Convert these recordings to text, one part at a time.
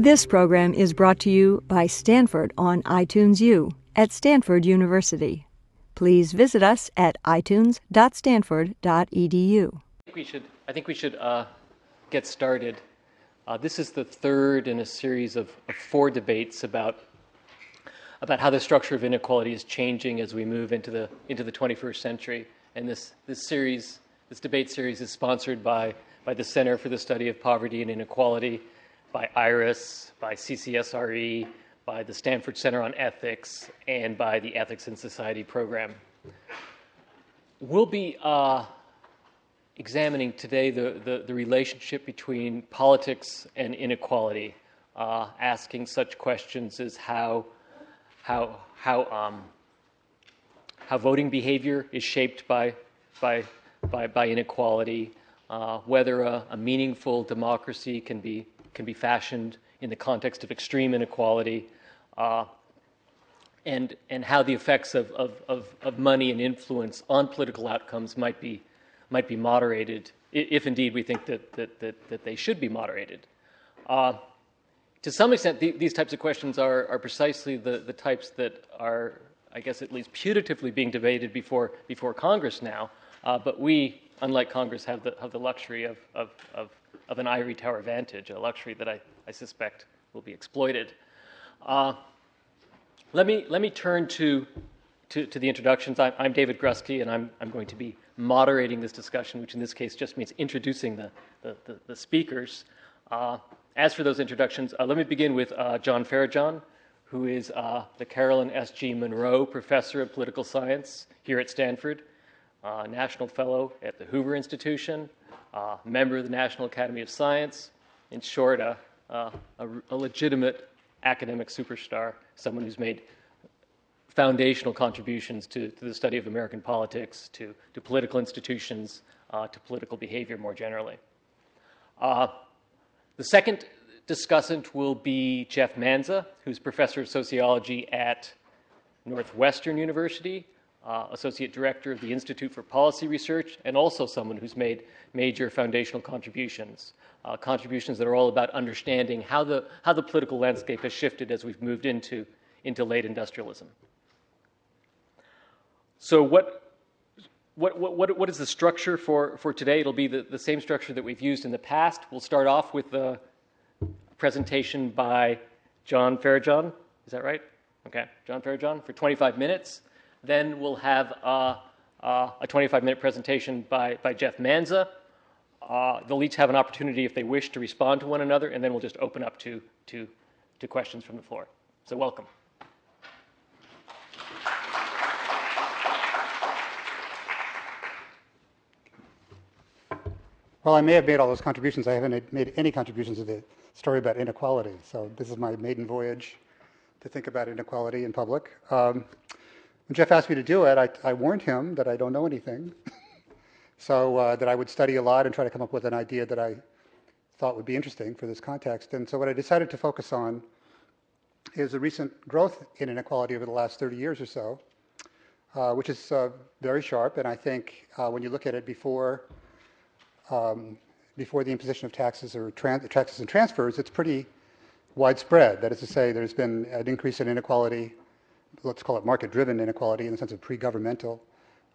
This program is brought to you by Stanford on iTunes U at Stanford University. Please visit us at itunes.stanford.edu. I think we should, I think we should uh, get started. Uh, this is the third in a series of, of, four debates about, about how the structure of inequality is changing as we move into the, into the 21st century. And this, this series, this debate series, is sponsored by, by the Center for the Study of Poverty and Inequality by IRIS, by CCSRE, by the Stanford Center on Ethics, and by the Ethics in Society program. We'll be uh, examining today the, the, the, relationship between politics and inequality, uh, asking such questions as how, how, how, um, how voting behavior is shaped by, by, by, by inequality, uh, whether a, a meaningful democracy can be can be fashioned in the context of extreme inequality, uh, and, and how the effects of, of, of, of, money and influence on political outcomes might be, might be moderated, if indeed we think that, that, that, that they should be moderated. Uh, to some extent, the, these types of questions are, are precisely the, the types that are, I guess, at least putatively being debated before, before Congress now. Uh, but we, unlike Congress, have the, have the luxury of, of, of of an ivory tower vantage, a luxury that I, I suspect will be exploited. Uh, let, me, let me turn to, to, to the introductions. I'm, I'm, David Grusky, and I'm, I'm going to be moderating this discussion, which in this case just means introducing the, the, the, the speakers. Uh, as for those introductions, uh, let me begin with uh, John Ferejohn, who is uh, the Carolyn S.G. Munro Professor of Political Science here at Stanford, uh, National Fellow at the Hoover Institution, uh, member of the National Academy of Science. In short, a, a, a legitimate academic superstar, someone who's made foundational contributions to, to, the study of American politics, to, to political institutions, uh, to political behavior more generally. Uh, the second discussant will be Jeff Manza, who's professor of sociology at Northwestern University, uh, associate director of the Institute for Policy Research, and also someone who's made major foundational contributions, uh, contributions that are all about understanding how the, how the political landscape has shifted as we've moved into, into late industrialism. So, what, what, what, what is the structure for, for today? It'll be the, the same structure that we've used in the past. We'll start off with a presentation by John Ferejohn. Is that right? Okay, John Ferejohn for 25 minutes. Then we'll have uh, uh, a 25 minute presentation by, by Jeff Manza. Uh, they'll each have an opportunity, if they wish, to respond to one another, and then we'll just open up to, to, to questions from the floor. So, welcome. Well, I may have made all those contributions. I haven't made any contributions to the story about inequality. So, this is my maiden voyage to think about inequality in public. Um, when Jeff asked me to do it, I, I warned him that I don't know anything. so uh, that I would study a lot and try to come up with an idea that I thought would be interesting for this context. And so what I decided to focus on is the recent growth in inequality over the last 30 years or so, uh, which is uh, very sharp. And I think uh, when you look at it before, um, before the imposition of taxes or taxes and transfers, it's pretty widespread. That is to say, there's been an increase in inequality let's call it market-driven inequality in the sense of pre-governmental,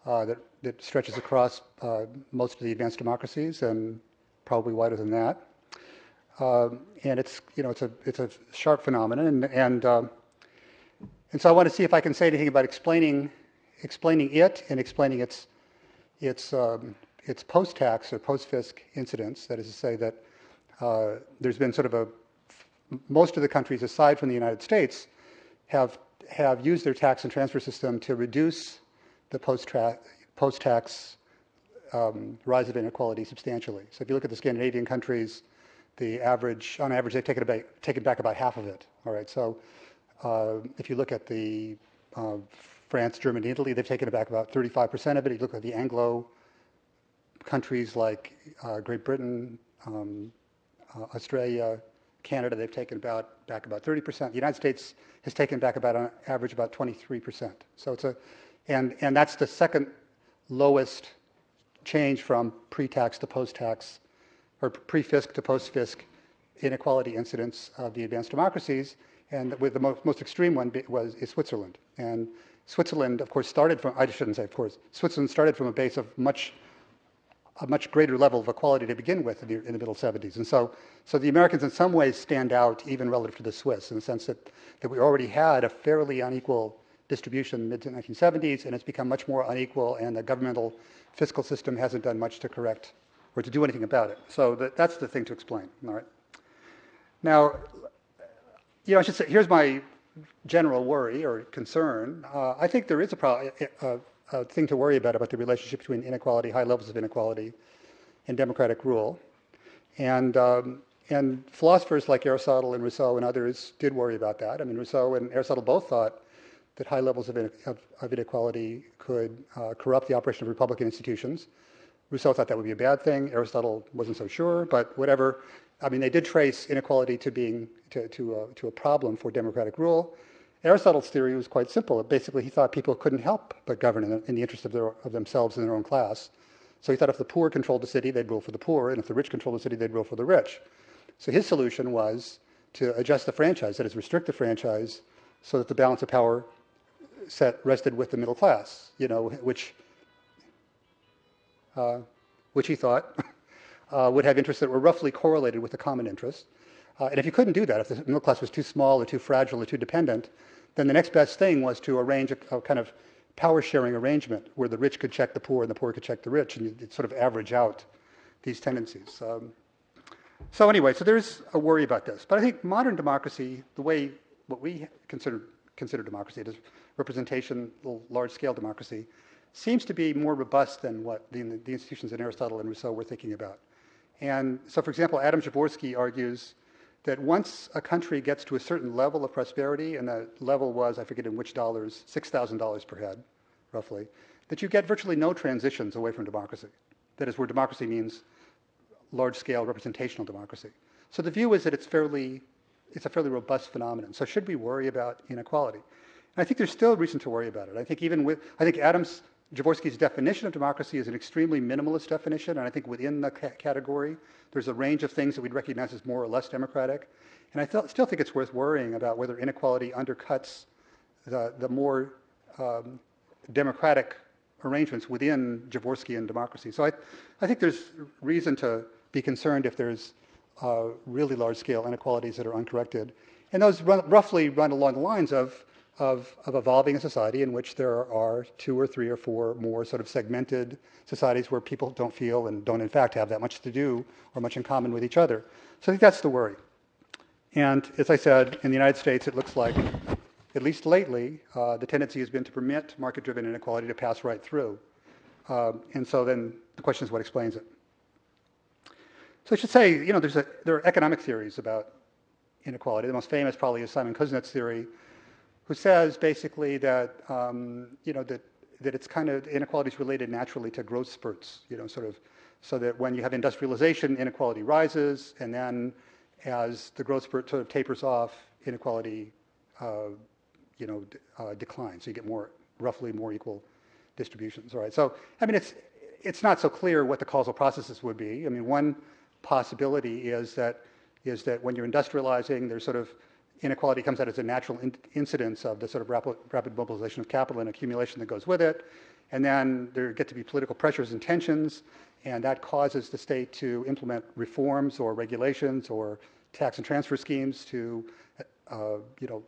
uh, that, that stretches across uh, most of the advanced democracies and probably wider than that. Um, and it's, you know, it's a, it's a sharp phenomenon. And, and, um, and so I want to see if I can say anything about explaining, explaining it and explaining its, its, um, its post-tax or post-fisc incidents. That is to say that uh, there's been sort of a, most of the countries aside from the United States have have used their tax and transfer system to reduce the post-tax um, rise of inequality substantially. So if you look at the Scandinavian countries, the average, on average, they've taken, about, taken back about half of it. All right. So uh, if you look at the uh, France, Germany, Italy, they've taken it back about 35% of it. If you look at the Anglo countries like uh, Great Britain, um, uh, Australia, Canada, they've taken about back about 30%. The United States has taken back about on average about 23%. So it's a, and, and that's the second lowest change from pre-tax to post-tax, or pre-fisc to post-fisc inequality incidence of the advanced democracies, and with the most, most extreme one was is Switzerland. And Switzerland, of course, started from, I shouldn't say of course, Switzerland started from a base of much, a much greater level of equality to begin with in the, in the, middle 70s. And so, so the Americans in some ways stand out even relative to the Swiss in the sense that, that we already had a fairly unequal distribution in the mid 1970s, and it's become much more unequal, and the governmental fiscal system hasn't done much to correct or to do anything about it. So that, that's the thing to explain. All right. Now, you know, I should say, here's my general worry or concern. Uh, I think there is a, problem. a, thing to worry about about the relationship between inequality, high levels of inequality, and democratic rule. And um, and philosophers like Aristotle and Rousseau and others did worry about that. I mean, Rousseau and Aristotle both thought that high levels of, of, of inequality could uh, corrupt the operation of republican institutions. Rousseau thought that would be a bad thing. Aristotle wasn't so sure, but whatever. I mean, they did trace inequality to being to, to, a, to a problem for democratic rule. Aristotle's theory was quite simple. Basically, he thought people couldn't help but govern in the, in the interest of, their, of themselves and their own class. So he thought if the poor controlled the city, they'd rule for the poor, and if the rich controlled the city, they'd rule for the rich. So his solution was to adjust the franchise, that is, restrict the franchise, so that the balance of power set rested with the middle class. You know, which uh, which he thought uh, would have interests that were roughly correlated with the common interest. Uh, and if you couldn't do that, if the middle class was too small or too fragile or too dependent, then the next best thing was to arrange a, a kind of power sharing arrangement where the rich could check the poor and the poor could check the rich, and sort of average out these tendencies. Um, so anyway, so there's a worry about this. But I think modern democracy, the way what we consider consider democracy, it is representation, large-scale democracy, seems to be more robust than what the, the institutions in Aristotle and Rousseau were thinking about. And so, for example, Adam Przeworski argues that once a country gets to a certain level of prosperity, and the level was, I forget in which dollars, $6,000 per head, roughly, that you get virtually no transitions away from democracy. That is, where democracy means large scale representational democracy. So the view is that it's fairly, it's a fairly robust phenomenon. So should we worry about inequality? And I think there's still reason to worry about it. I think even with, I think Adams Przeworski's definition of democracy is an extremely minimalist definition, and I think within the ca- category, there's a range of things that we'd recognize as more or less democratic. And I th- still think it's worth worrying about whether inequality undercuts the, the more um, democratic arrangements within Przeworskian democracy. So I, I think there's reason to be concerned if there's uh, really large scale inequalities that are uncorrected. And those run, roughly run along the lines of of, of evolving a society in which there are two or three or four more sort of segmented societies where people don't feel and don't in fact have that much to do or much in common with each other. So I think that's the worry. And as I said, in the United States, it looks like, at least lately, uh, the tendency has been to permit market driven inequality to pass right through. Um, and so then the question is what explains it? So I should say, you know, a, there are economic theories about inequality. The most famous probably is Simon Kuznets' theory, who says basically that um, you know that that it's kind of inequality is related naturally to growth spurts. You know, sort of so that when you have industrialization, inequality rises, and then as the growth spurt sort of tapers off, inequality uh, you know uh, declines. So you get more roughly more equal distributions. All right. So I mean, it's it's not so clear what the causal processes would be. I mean, one possibility is that is that when you're industrializing, there's sort of inequality comes out as a natural in- incidence of the sort of rapid, rapid mobilization of capital and accumulation that goes with it. And then there get to be political pressures and tensions, and that causes the state to implement reforms or regulations or tax and transfer schemes to, uh, you know,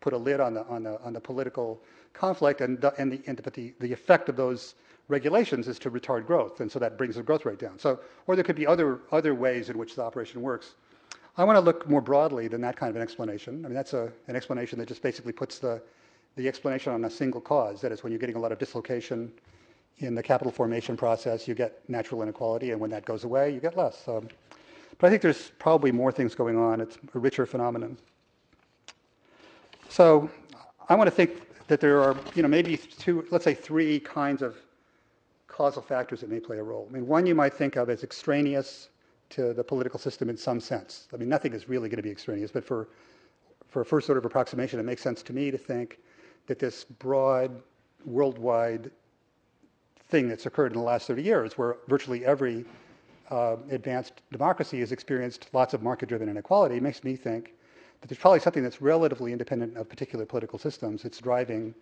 put a lid on the on the on the political conflict. And the, and the and but the, the effect of those regulations is to retard growth, and so that brings the growth rate down. So, or there could be other other ways in which the operation works. I want to look more broadly than that kind of an explanation. I mean, that's a, an explanation that just basically puts the, the explanation on a single cause. That is, when you're getting a lot of dislocation in the capital formation process, you get natural inequality, and when that goes away, you get less. Um, but I think there's probably more things going on. It's a richer phenomenon. So I want to think that there are, you know, maybe two, let's say three kinds of causal factors that may play a role. I mean, one you might think of as extraneous to the political system in some sense. I mean, nothing is really going to be extraneous, but for, for a first sort of approximation, it makes sense to me to think that this broad, worldwide thing that's occurred in the last 30 years, where virtually every uh, advanced democracy has experienced lots of market-driven inequality, makes me think that there's probably something that's relatively independent of particular political systems. It's driving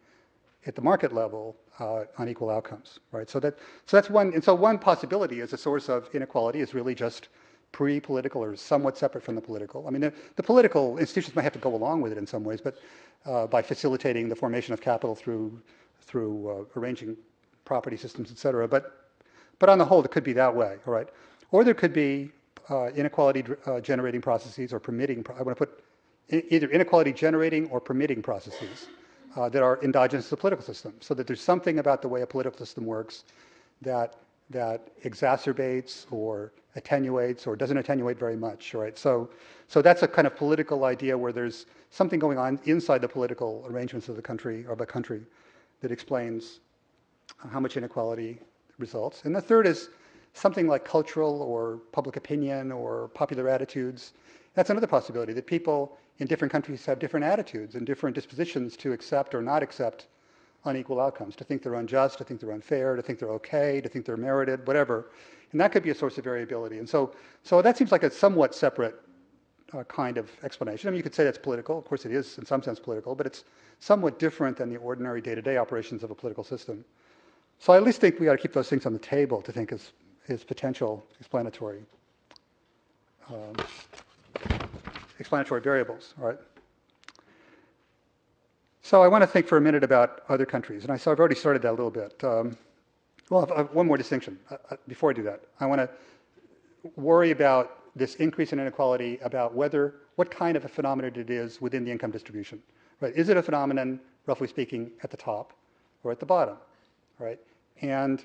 at the market level uh, unequal outcomes, right? So that so that's one. And so one possibility as a source of inequality is really just pre-political or somewhat separate from the political. I mean, the, the political institutions might have to go along with it in some ways, but uh, by facilitating the formation of capital through through uh, arranging property systems, et cetera. But but on the whole, it could be that way, all right? Or there could be uh, inequality uh, generating processes or permitting. I want to put either inequality generating or permitting processes uh, that are endogenous to the political system, so that there's something about the way a political system works that that exacerbates or attenuates or doesn't attenuate very much, right? So, so that's a kind of political idea where there's something going on inside the political arrangements of the country or of a country that explains how much inequality results. And the third is something like cultural or public opinion or popular attitudes. That's another possibility that people in different countries have different attitudes and different dispositions to accept or not accept unequal outcomes, to think they're unjust, to think they're unfair, to think they're okay, to think they're merited, whatever. And that could be a source of variability. And so, so that seems like a somewhat separate uh, kind of explanation. I mean, you could say that's political. Of course, it is in some sense political, but it's somewhat different than the ordinary day-to-day operations of a political system. So I at least think we ought to keep those things on the table to think as, as potential explanatory um, explanatory variables, right? So I want to think for a minute about other countries, and I, so I've already started that a little bit. Um, well, one more distinction uh, uh, before I do that. I want to worry about this increase in inequality about whether, what kind of a phenomenon it is within the income distribution. Right? Is it a phenomenon, roughly speaking, at the top or at the bottom? Right? And,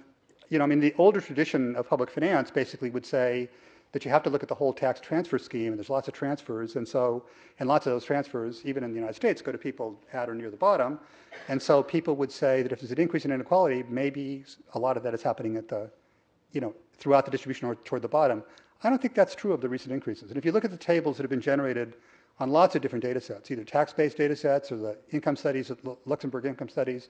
you know, I mean, the older tradition of public finance basically would say that you have to look at the whole tax transfer scheme, and there's lots of transfers, and so, and lots of those transfers, even in the United States, go to people at or near the bottom. And so people would say that if there's an increase in inequality, maybe a lot of that is happening at the, you know, throughout the distribution or toward the bottom. I don't think that's true of the recent increases. And if you look at the tables that have been generated on lots of different data sets, either tax-based data sets or the income studies, Luxembourg income studies,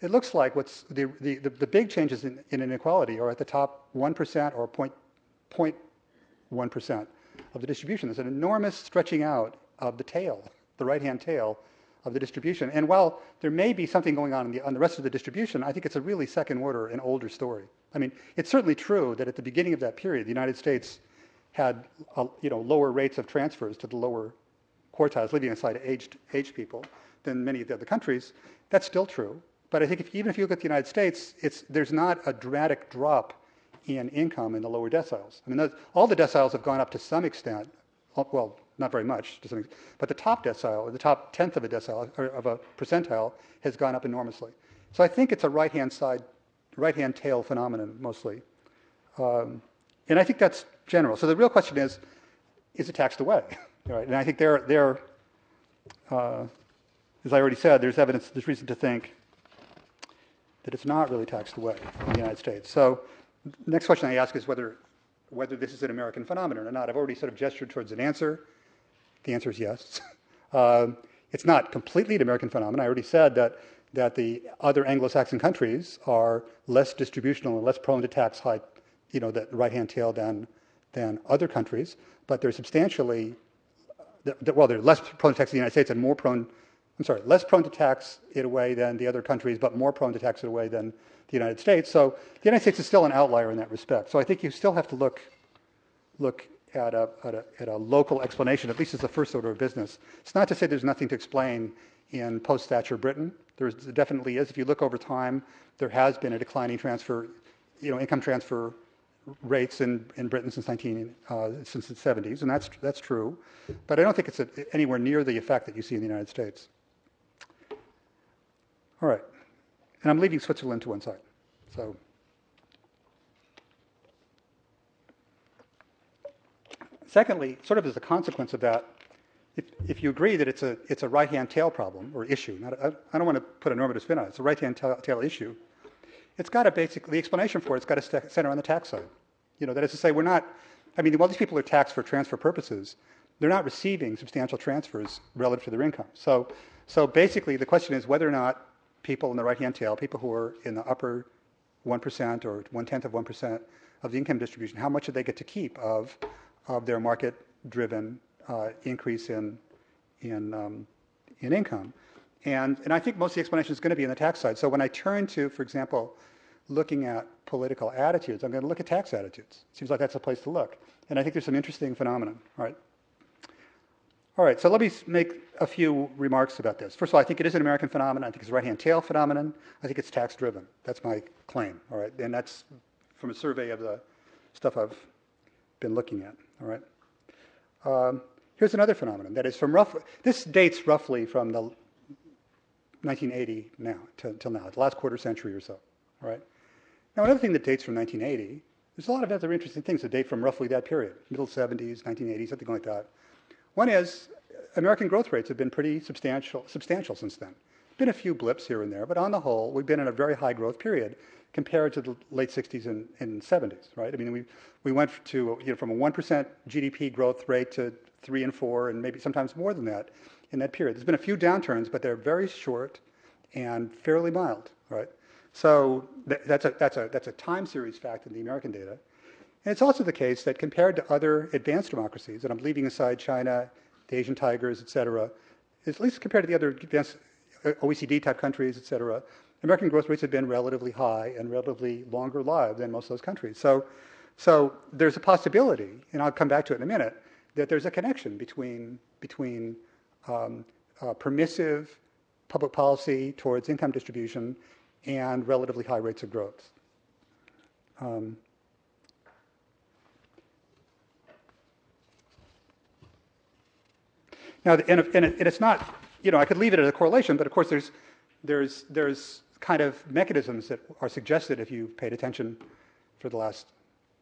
it looks like what's the, the, the, the big changes in, in, inequality are at the top 1% or point, point 1% of the distribution. There's an enormous stretching out of the tail, the right-hand tail of the distribution. And while there may be something going on the, on the rest of the distribution, I think it's a really second order and older story. I mean, it's certainly true that at the beginning of that period, the United States had uh, you know, lower rates of transfers to the lower quartiles, leaving aside aged, aged people, than many of the other countries. That's still true. But I think if, even if you look at the United States, it's, there's not a dramatic drop in income in the lower deciles. I mean, those, all the deciles have gone up to some extent, well, not very much, to some extent, but the top decile, the top tenth of a decile, or of a percentile, has gone up enormously. So I think it's a right-hand side, right-hand tail phenomenon mostly. Um, and I think that's general. So the real question is, is it taxed away? right? And I think there, there uh, as I already said, there's evidence, there's reason to think that it's not really taxed away in the United States. So next question I ask is whether, whether this is an American phenomenon or not. I've already sort of gestured towards an answer. The answer is yes. Um, it's not completely an American phenomenon. I already said that, that the other Anglo-Saxon countries are less distributional and less prone to tax high, you know, the right-hand tail than, than other countries, but they're substantially, well, they're less prone to tax in the United States and more prone, I'm sorry, less prone to tax it away than the other countries, but more prone to tax it away than the United States. So the United States is still an outlier in that respect. So I think you still have to look, look at a, at a, at a local explanation, at least as the first order of business. It's not to say there's nothing to explain in post-Thatcher Britain. There definitely is. If you look over time, there has been a declining transfer, you know, income transfer rates in, in Britain since 19 uh, since the 70s, and that's that's true. But I don't think it's a, anywhere near the effect that you see in the United States. All right. And I'm leaving Switzerland to one side. So secondly, sort of as a consequence of that, if, if you agree that it's a, it's a right-hand tail problem or issue, not a, I don't want to put a normative spin on it, it's a right-hand tail, tail issue, it's got to basically, the explanation for it, it's got to center on the tax side. You know, that is to say, we're not, I mean, while these people are taxed for transfer purposes, they're not receiving substantial transfers relative to their income. So, so basically, the question is whether or not people in the right-hand tail, people who are in the upper 1% or one-tenth of 1% of the income distribution, how much do they get to keep of, of their market-driven uh, increase in, in, um, in income? And, and I think most of the explanation is going to be in the tax side. So when I turn to, for example, looking at political attitudes, I'm going to look at tax attitudes. It Seems like that's a place to look. And I think there's some interesting phenomenon, right? All right, so let me make a few remarks about this. First of all, I think it is an American phenomenon. I think it's a right-hand tail phenomenon. I think it's tax-driven. That's my claim, all right? And that's from a survey of the stuff I've been looking at, all right? Um, here's another phenomenon that is from roughly, this dates roughly from the 1980 now, till now, the last quarter century or so, all right? Now, another thing that dates from 1980, there's a lot of other interesting things that date from roughly that period, middle 70s, 1980s, something like that. One is American growth rates have been pretty substantial, substantial since then. Been a few blips here and there, but on the whole, we've been in a very high growth period compared to the late 60s and, and 70s, right? I mean, we, we went to, you know, from a 1% GDP growth rate to three and four, and maybe sometimes more than that in that period. There's been a few downturns, but they're very short and fairly mild, right? So th- that's, a, that's, a, that's a time series fact in the American data. And it's also the case that compared to other advanced democracies, and I'm leaving aside China, the Asian tigers, et cetera, at least compared to the other advanced uh, OECD type countries, et cetera, American growth rates have been relatively high and relatively longer lived than most of those countries. So, so there's a possibility, and I'll come back to it in a minute, that there's a connection between, between um, uh, permissive public policy towards income distribution and relatively high rates of growth. Um, Now, and, and, it, and, it's not, you know, I could leave it at a correlation, but of course there's, there's, there's kind of mechanisms that are suggested if you've paid attention for the last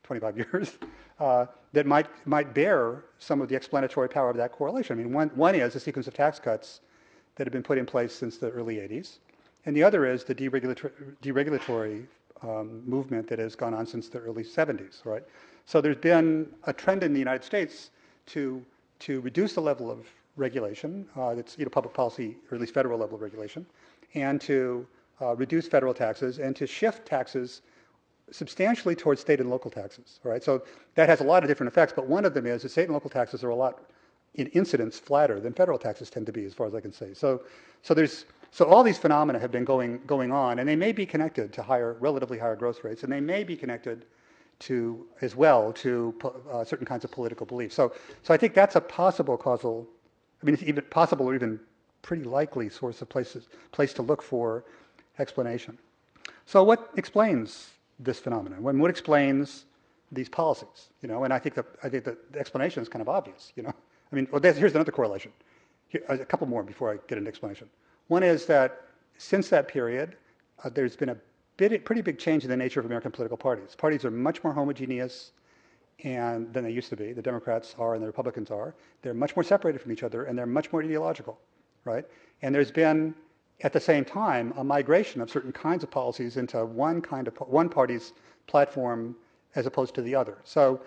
25 years uh, that might, might bear some of the explanatory power of that correlation. I mean, one, one is a sequence of tax cuts that have been put in place since the early 80s, and the other is the deregulatory, deregulatory um, movement that has gone on since the early 70s, right? So there's been a trend in the United States to, to reduce the level of regulation, uh, that's you know, public policy, or at least federal level regulation, and to uh, reduce federal taxes and to shift taxes substantially towards state and local taxes. Right? So that has a lot of different effects, but one of them is that state and local taxes are a lot, in incidence, flatter than federal taxes tend to be, as far as I can say. So, so there's so all these phenomena have been going going on, and they may be connected to higher, relatively higher growth rates, and they may be connected to as well to uh, certain kinds of political beliefs. So, so I think that's a possible causal I mean, it's even possible or even pretty likely source of places, place to look for explanation. So what explains this phenomenon? What explains these policies? You know, and I think, the, I think the explanation is kind of obvious, you know. I mean, well, here's another correlation. Here, a couple more before I get into explanation. One is that since that period, uh, there's been a bit, pretty big change in the nature of American political parties. Parties are much more homogeneous, and than they used to be. The Democrats are and the Republicans are. They're much more separated from each other and they're much more ideological, right? And there's been, at the same time, a migration of certain kinds of policies into one kind of one party's platform as opposed to the other. So,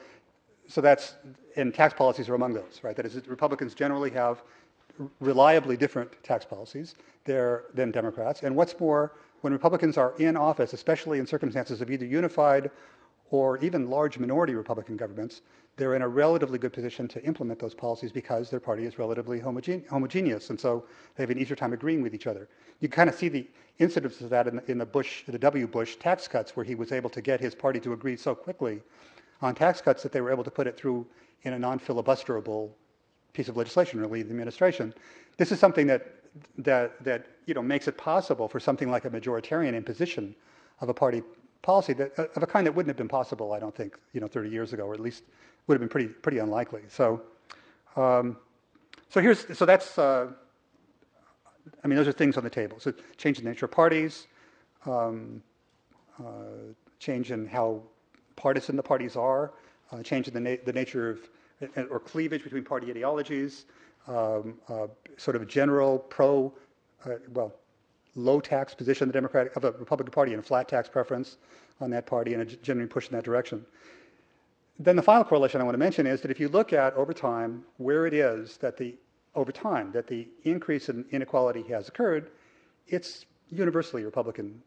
so that's and tax policies are among those, right? That is, Republicans generally have reliably different tax policies there than Democrats. And what's more, when Republicans are in office, especially in circumstances of either unified or even large minority Republican governments, they're in a relatively good position to implement those policies because their party is relatively homogene- homogeneous, and so they have an easier time agreeing with each other. You kind of see the incidence of that in the, in the Bush, the W. Bush tax cuts, where he was able to get his party to agree so quickly on tax cuts that they were able to put it through in a non-filibusterable piece of legislation lead the administration. This is something that that that you know makes it possible for something like a majoritarian imposition of a party policy that, of a kind that wouldn't have been possible, I don't think, you know, 30 years ago, or at least would have been pretty, pretty unlikely. So, um, so here's, so that's, uh, I mean, those are things on the table. So change in the nature of parties, um, uh, change in how partisan the parties are, uh, change in the, na- the nature of, uh, or cleavage between party ideologies, um, uh, sort of general pro, uh, well, low tax position of the Democratic of the Republican Party and a flat tax preference on that party and a genuine push in that direction. Then the final correlation I want to mention is that if you look at over time where it is that the over time that the increase in inequality has occurred, it's universally Republican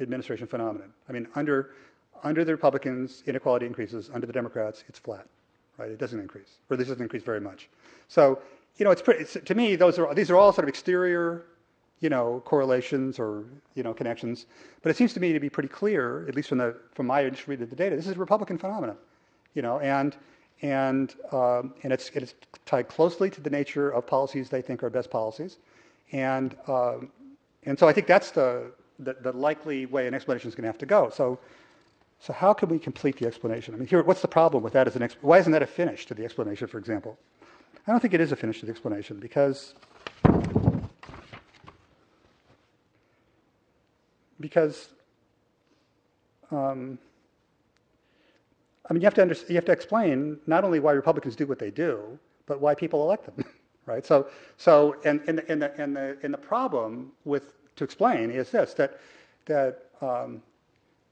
administration phenomenon. I mean, under under the Republicans, inequality increases. Under the Democrats, it's flat, right? It doesn't increase, or this doesn't increase very much. So, you know, it's pretty. It's, to me, those are these are all sort of exterior, you know, correlations or you know connections. But it seems to me to be pretty clear, at least from the from my initial read of the data, this is a Republican phenomenon, you know, and and um, and it's it's tied closely to the nature of policies they think are best policies, and um, and so I think that's the, the the likely way an explanation is going to have to go. So so how can we complete the explanation? I mean, here, what's the problem with that as an why isn't that a finish to the explanation, for example? I don't think it is a finish to the explanation because because um, I mean, you have to under, you have to explain not only why Republicans do what they do, but why people elect them, right? So so and and and the and the and the problem with to explain is this that that um,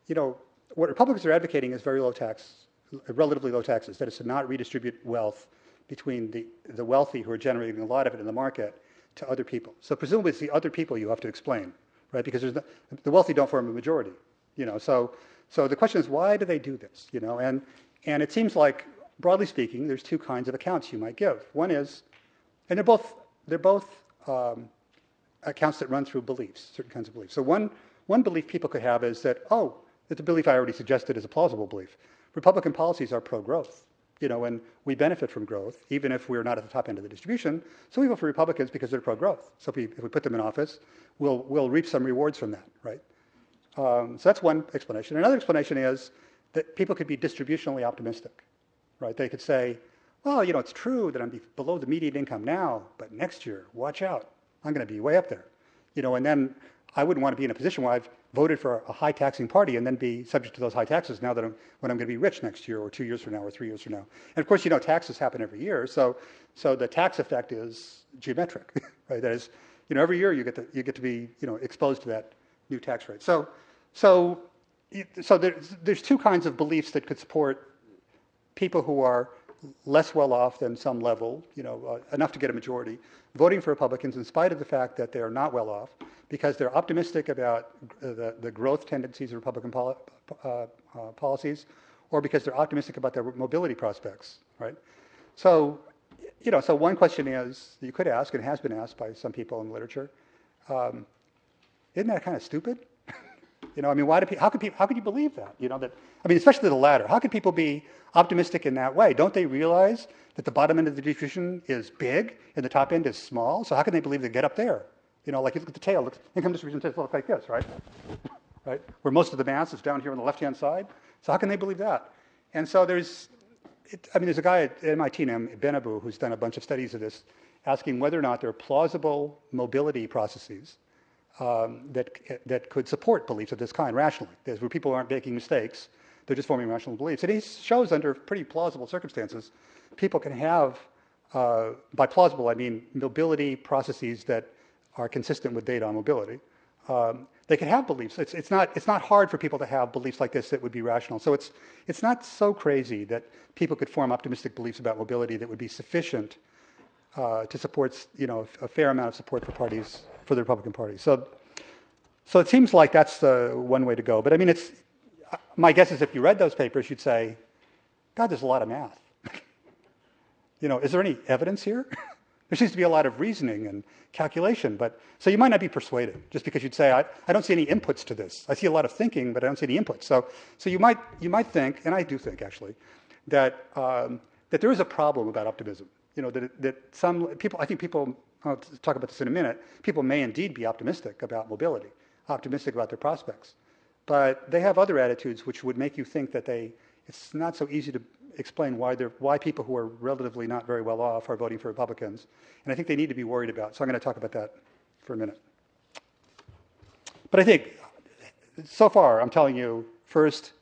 you know what Republicans are advocating is very low tax, relatively low taxes. That is to not redistribute wealth between the, the wealthy who are generating a lot of it in the market to other people. So presumably it's the other people you have to explain, right? Because the, the wealthy don't form a majority, you know. So, so the question is, why do they do this, you know? And, and it seems like, broadly speaking, there's two kinds of accounts you might give. One is, and they're both, they're both um, accounts that run through beliefs, certain kinds of beliefs. So one, one belief people could have is that, oh, it's a belief I already suggested is a plausible belief. Republican policies are pro-growth, you know, and we benefit from growth, even if we're not at the top end of the distribution. So we vote for Republicans because they're pro-growth. So if we, if we put them in office, we'll, we'll reap some rewards from that, right? Um, so that's one explanation. Another explanation is that people could be distributionally optimistic, right? They could say, well, you know, it's true that I'm below the median income now, but next year, watch out, I'm going to be way up there, you know, and then I wouldn't want to be in a position where I've voted for a high taxing party and then be subject to those high taxes now that I'm, when I'm going to be rich next year or two years from now or three years from now. And of course, you know, taxes happen every year. So, so the tax effect is geometric, right? That is, you know, every year you get to, you get to be, you know, exposed to that new tax rate. So, so, so there's, there's two kinds of beliefs that could support people who are less well off than some level, you know, uh, enough to get a majority, voting for Republicans in spite of the fact that they are not well off, because they're optimistic about the, the growth tendencies of Republican poli- uh, uh, policies, or because they're optimistic about their mobility prospects, right? So, you know, so one question is you could ask, and has been asked by some people in the literature, um, isn't that kind of stupid? You know, I mean, why do people, how could people, how could you believe that? You know, that, I mean, especially the latter. How could people be optimistic in that way? Don't they realize that the bottom end of the distribution is big and the top end is small? So how can they believe they get up there? You know, like you look at the tail, looks, income distribution tends to look like this, right? right? Where most of the mass is down here on the left-hand side. So how can they believe that? And so there's, it, I mean, there's a guy at MIT named Benabou who's done a bunch of studies of this, asking whether or not there are plausible mobility processes um, that, that could support beliefs of this kind rationally. There's where people aren't making mistakes, they're just forming rational beliefs. And he shows under pretty plausible circumstances, people can have, uh, by plausible, I mean mobility processes that are consistent with data on mobility. Um, they can have beliefs. It's, it's, not, it's not hard for people to have beliefs like this that would be rational. So it's, it's not so crazy that people could form optimistic beliefs about mobility that would be sufficient uh, to support you know, a fair amount of support for parties for the Republican Party. So, so it seems like that's the one way to go. But I mean, it's my guess is if you read those papers, you'd say, God, there's a lot of math. you know, is there any evidence here? there seems to be a lot of reasoning and calculation, but so you might not be persuaded just because you'd say, I, I don't see any inputs to this. I see a lot of thinking, but I don't see any inputs. So, so you might you might think, and I do think actually, that um, that there is a problem about optimism. You know, that that some people, I think people I'll talk about this in a minute, people may indeed be optimistic about mobility, optimistic about their prospects. But they have other attitudes which would make you think that they, it's not so easy to explain why, why people who are relatively not very well off are voting for Republicans. And I think they need to be worried about. So I'm going to talk about that for a minute. But I think so far I'm telling you first,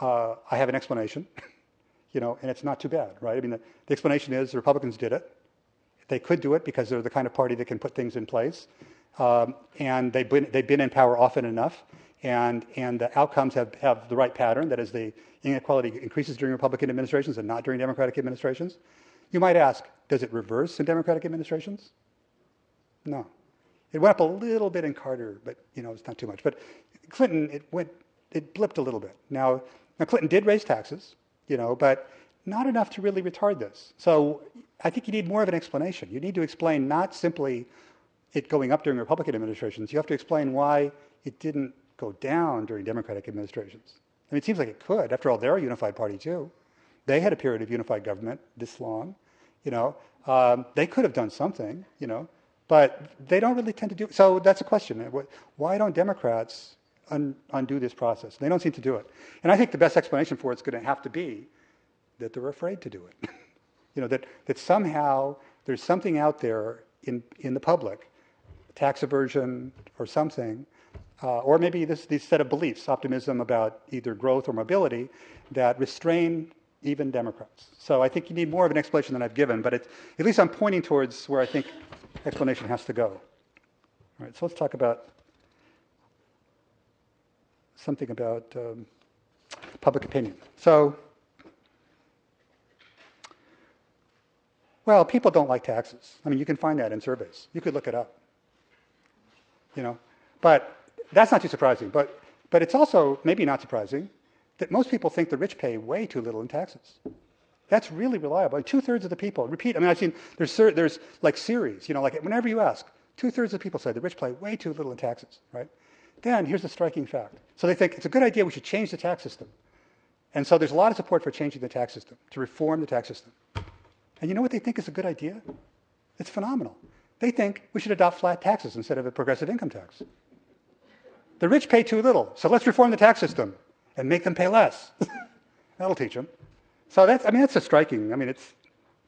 uh, I have an explanation, you know, and it's not too bad, right? I mean, the, the explanation is the Republicans did it. They could do it because they're the kind of party that can put things in place. Um, and they've been, they've been in power often enough. And, and the outcomes have, have the right pattern. That is, the inequality increases during Republican administrations and not during Democratic administrations. You might ask, does it reverse in Democratic administrations? No. It went up a little bit in Carter, but you know, it's not too much. But Clinton, it went it blipped a little bit. Now, now Clinton did raise taxes, you know, but not enough to really retard this. So I think you need more of an explanation. You need to explain not simply it going up during Republican administrations. You have to explain why it didn't go down during Democratic administrations. I mean, it seems like it could. After all, they're a unified party too. They had a period of unified government this long. You know, um, they could have done something. You know, but they don't really tend to do. So that's a question. Why don't Democrats un, undo this process? They don't seem to do it. And I think the best explanation for it's going to have to be that they're afraid to do it. you know, that that somehow there's something out there in in the public, tax aversion or something uh, or maybe this, these set of beliefs, optimism about either growth or mobility, that restrain even Democrats. So I think you need more of an explanation than I've given, but at least I'm pointing towards where I think explanation has to go. All right, so let's talk about something about um, public opinion. So, well, people don't like taxes. I mean, you can find that in surveys. You could look it up. You know, but that's not too surprising, but, but it's also maybe not surprising that most people think the rich pay way too little in taxes. That's really reliable. Two thirds of the people repeat. I mean, I've seen there's there's like series. You know, like whenever you ask, two thirds of the people say the rich pay way too little in taxes. Right? Then here's the striking fact. So they think it's a good idea. We should change the tax system. And so there's a lot of support for changing the tax system to reform the tax system. And you know what they think is a good idea? It's phenomenal. They think we should adopt flat taxes instead of a progressive income tax. The rich pay too little, so let's reform the tax system and make them pay less. That'll teach them. So that's, I mean, that's a striking. I mean, it's,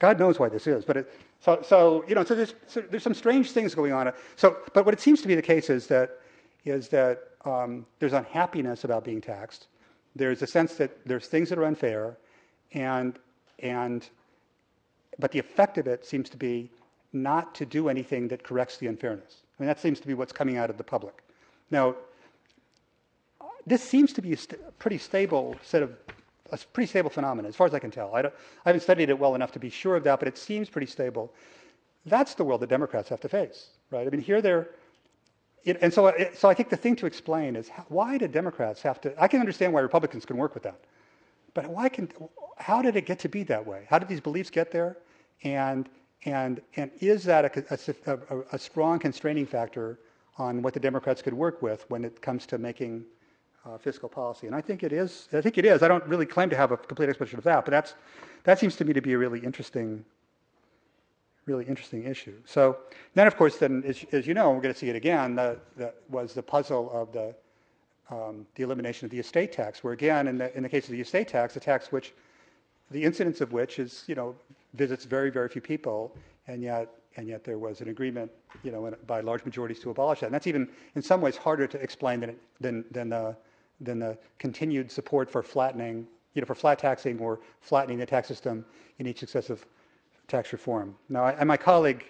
God knows why this is, but it, so, so you know, so there's, so there's some strange things going on. So, but what it seems to be the case is that, is that um, there's unhappiness about being taxed. There's a sense that there's things that are unfair, and, and, but the effect of it seems to be not to do anything that corrects the unfairness. I mean, that seems to be what's coming out of the public. Now, this seems to be a st- pretty stable set of a pretty stable phenomenon, as far as I can tell. I, I, haven't studied it well enough to be sure of that, but it seems pretty stable. That's the world that Democrats have to face, right? I mean, here they're, it, and so, it, so I think the thing to explain is how, why do Democrats have to? I can understand why Republicans can work with that, but why can? How did it get to be that way? How did these beliefs get there? And and and is that a, a, a, a strong constraining factor on what the Democrats could work with when it comes to making uh, fiscal policy. And I think it is. I think it is. I don't really claim to have a complete explanation of that, but that's that seems to me to be a really interesting, really interesting issue. So then, of course, then as, as you know, we're going to see it again. The, was the puzzle of the um, the elimination of the estate tax, where again, in the in the case of the estate tax, a tax which the incidence of which is you know visits very very few people, and yet and yet there was an agreement, you know, by large majorities to abolish that. And that's even in some ways harder to explain than than than the than the continued support for flattening, you know, for flat taxing or flattening the tax system in each successive tax reform. Now, I, and my colleague,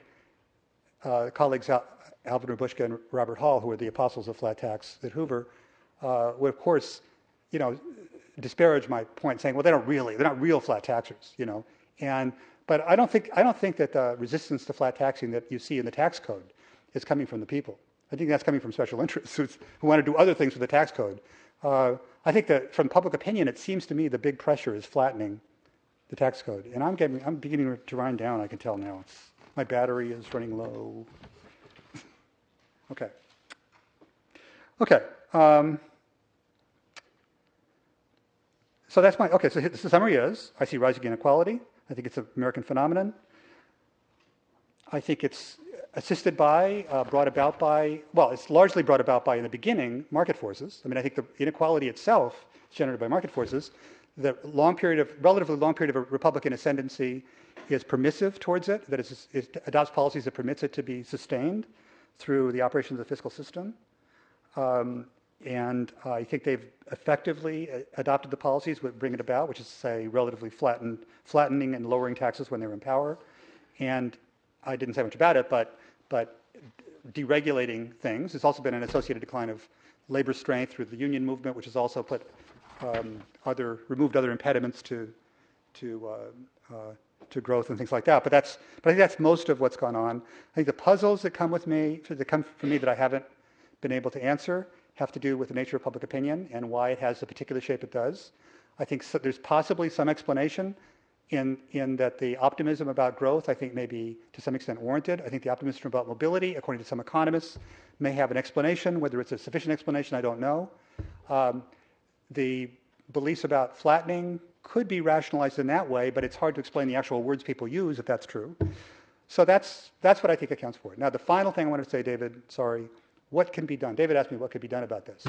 uh, colleagues Al, Alvin Rabushka and Robert Hall, who are the apostles of flat tax at Hoover, uh, would of course, you know, disparage my point, saying, well, they don't really, they're not real flat taxers, you know. And but I don't think I don't think that the resistance to flat taxing that you see in the tax code is coming from the people. I think that's coming from special interests who want to do other things with the tax code. Uh, I think that from public opinion, it seems to me the big pressure is flattening the tax code. And I'm, getting, I'm beginning to wind down, I can tell now. It's, my battery is running low. okay. Okay. Um, so that's my, okay, so the summary is I see rising inequality. I think it's an American phenomenon. I think it's assisted by, uh, brought about by, well, it's largely brought about by, in the beginning, market forces. I mean, I think the inequality itself is generated by market forces. The long period of, relatively long period of Republican ascendancy is permissive towards it, that it adopts policies that permits it to be sustained through the operation of the fiscal system. Um, and uh, I think they've effectively uh, adopted the policies that bring it about, which is to say relatively flattened, flattening and lowering taxes when they're in power. And I didn't say much about it, but but deregulating things. There's also been an associated decline of labor strength through the union movement, which has also put um, other removed other impediments to to uh, uh, to growth and things like that. But that's but I think that's most of what's gone on. I think the puzzles that come with me that come from me that I haven't been able to answer have to do with the nature of public opinion and why it has the particular shape it does. I think so, there's possibly some explanation in, in that the optimism about growth, I think, may be to some extent warranted. I think the optimism about mobility, according to some economists, may have an explanation. Whether it's a sufficient explanation, I don't know. Um, the beliefs about flattening could be rationalized in that way, but it's hard to explain the actual words people use if that's true. So that's, that's what I think accounts for it. Now, the final thing I want to say, David, sorry, what can be done? David asked me what could be done about this.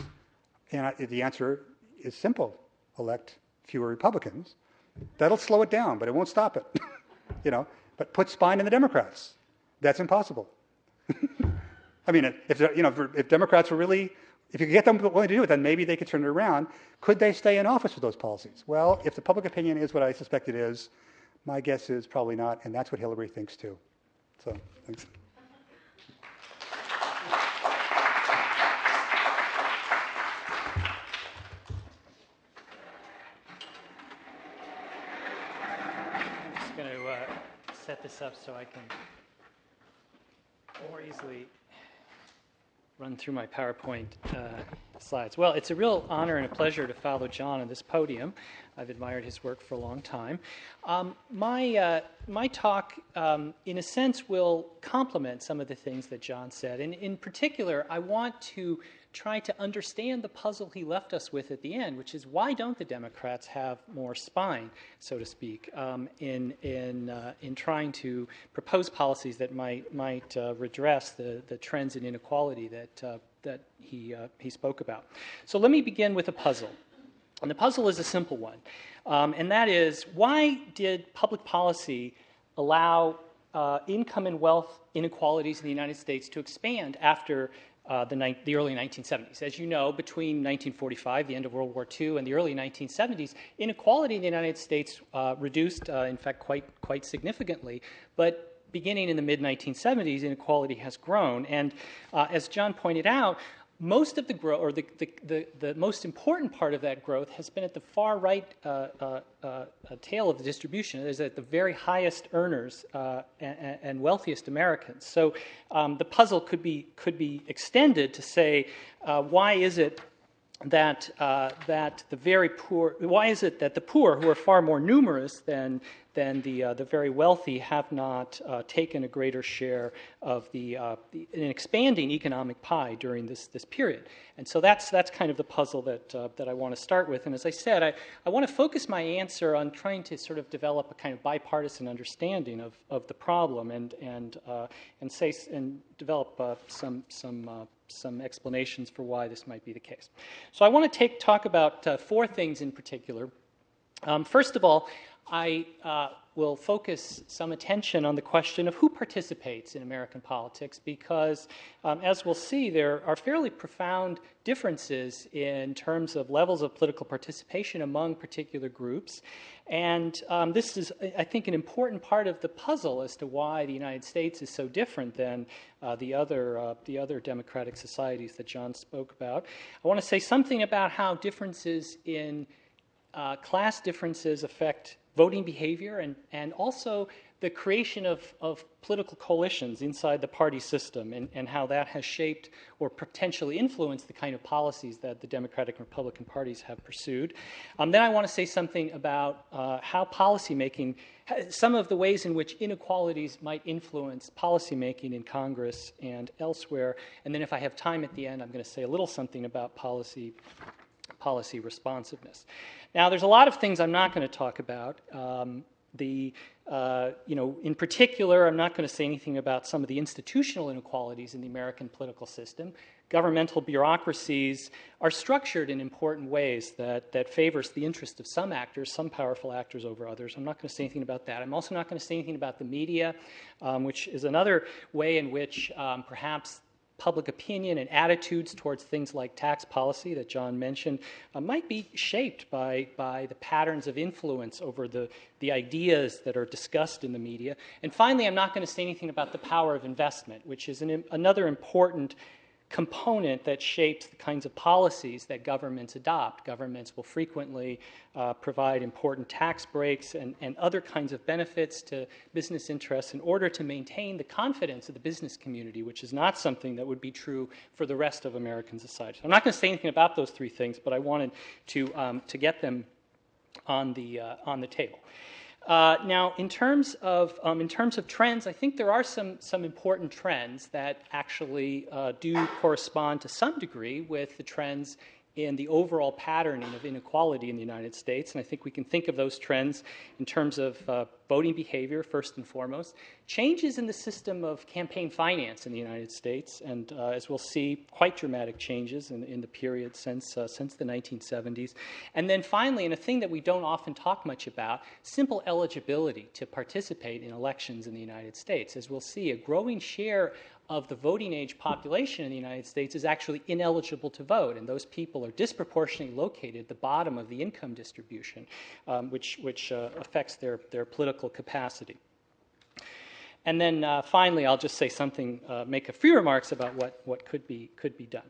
And I, the answer is simple elect fewer Republicans. That'll slow it down, but it won't stop it. you know, but put spine in the Democrats. That's impossible. I mean, if you know, if, Democrats were really, if you could get them willing to do it, then maybe they could turn it around. Could they stay in office with those policies? Well, if the public opinion is what I suspect it is, my guess is probably not, and that's what Hillary thinks too. So, thanks. set this up so I can more easily run through my PowerPoint uh, slides. Well, it's a real honor and a pleasure to follow John on this podium. I've admired his work for a long time. Um, my, uh, my talk, um, in a sense, will complement some of the things that John said. And in particular, I want to try to understand the puzzle he left us with at the end, which is why don't the Democrats have more spine, so to speak, um, in, in, uh, in trying to propose policies that might, might uh, redress the, the trends in inequality that, uh, that he, uh, he spoke about. So let me begin with a puzzle. And the puzzle is a simple one, um, and that is why did public policy allow uh, income and wealth inequalities in the United States to expand after uh, the, the, early 1970s. As you know, between 1945, the end of World War II, and the early 1970s, inequality in the United States uh, reduced, uh, in fact, quite, quite significantly. But beginning in the mid 1970s, inequality has grown. And uh, as John pointed out, most of the growth, or the, the, the, the, most important part of that growth, has been at the far right uh, uh, uh, tail of the distribution. Is at the very highest earners uh, and, and, wealthiest Americans. So um, the puzzle could be, could be extended to say, uh, why is it that, uh, that the very poor, why is it that the poor, who are far more numerous than, than the, uh, the very wealthy, have not uh, taken a greater share of the, uh, the, an expanding economic pie during this, this period? And so that's, that's kind of the puzzle that, uh, that I want to start with. And as I said, I, I want to focus my answer on trying to sort of develop a kind of bipartisan understanding of, of the problem and, and, uh, and, say, and develop some, some some explanations for why this might be the case. So I want to take, talk about uh, four things in particular. Um, first of all, I uh, will focus some attention on the question of who participates in American politics because, um, as we'll see, there are fairly profound differences in terms of levels of political participation among particular groups. And um, this is, I think, an important part of the puzzle as to why the United States is so different than uh, the, other, uh, the other democratic societies that John spoke about. I want to say something about how differences in uh, class differences affect voting behavior and, and also the creation of, of political coalitions inside the party system and, and how that has shaped or potentially influenced the kind of policies that the Democratic and Republican parties have pursued. Um, then I want to say something about uh, how policymaking, some of the ways in which inequalities might influence policymaking in Congress and elsewhere. And then if I have time at the end, I'm going to say a little something about policy policy responsiveness. Now, there's a lot of things I'm not going to talk about. Um, the, uh, you know, in particular, I'm not going to say anything about some of the institutional inequalities in the American political system. Governmental bureaucracies are structured in important ways that, that favors the interest of some actors, some powerful actors over others. I'm not going to say anything about that. I'm also not going to say anything about the media, um, which is another way in which um, perhaps public opinion and attitudes towards things like tax policy that John mentioned uh, might be shaped by, by the patterns of influence over the, the ideas that are discussed in the media. And finally, I'm not going to say anything about the power of investment, which is an, another important component that shapes the kinds of policies that governments adopt. Governments will frequently uh, provide important tax breaks and, and other kinds of benefits to business interests in order to maintain the confidence of the business community, which is not something that would be true for the rest of American society. So I'm not going to say anything about those three things, but I wanted to, um, to get them on the, uh, on the table. Uh, now, in terms of um, in terms of trends, I think there are some some important trends that actually uh, do correspond to some degree with the trends in the overall patterning of inequality in the United States. And I think we can think of those trends in terms of uh, voting behavior, first and foremost, changes in the system of campaign finance in the United States, and uh, as we'll see, quite dramatic changes in, in the period since, uh, since the 1970s. And then finally, and a thing that we don't often talk much about, simple eligibility to participate in elections in the United States. As we'll see, a growing share of the voting age population in the United States is actually ineligible to vote, and those people are disproportionately located at the bottom of the income distribution, um, which, which uh, affects their, their political capacity. And then uh, finally, I'll just say something, uh, make a few remarks about what, what could, be, could be done.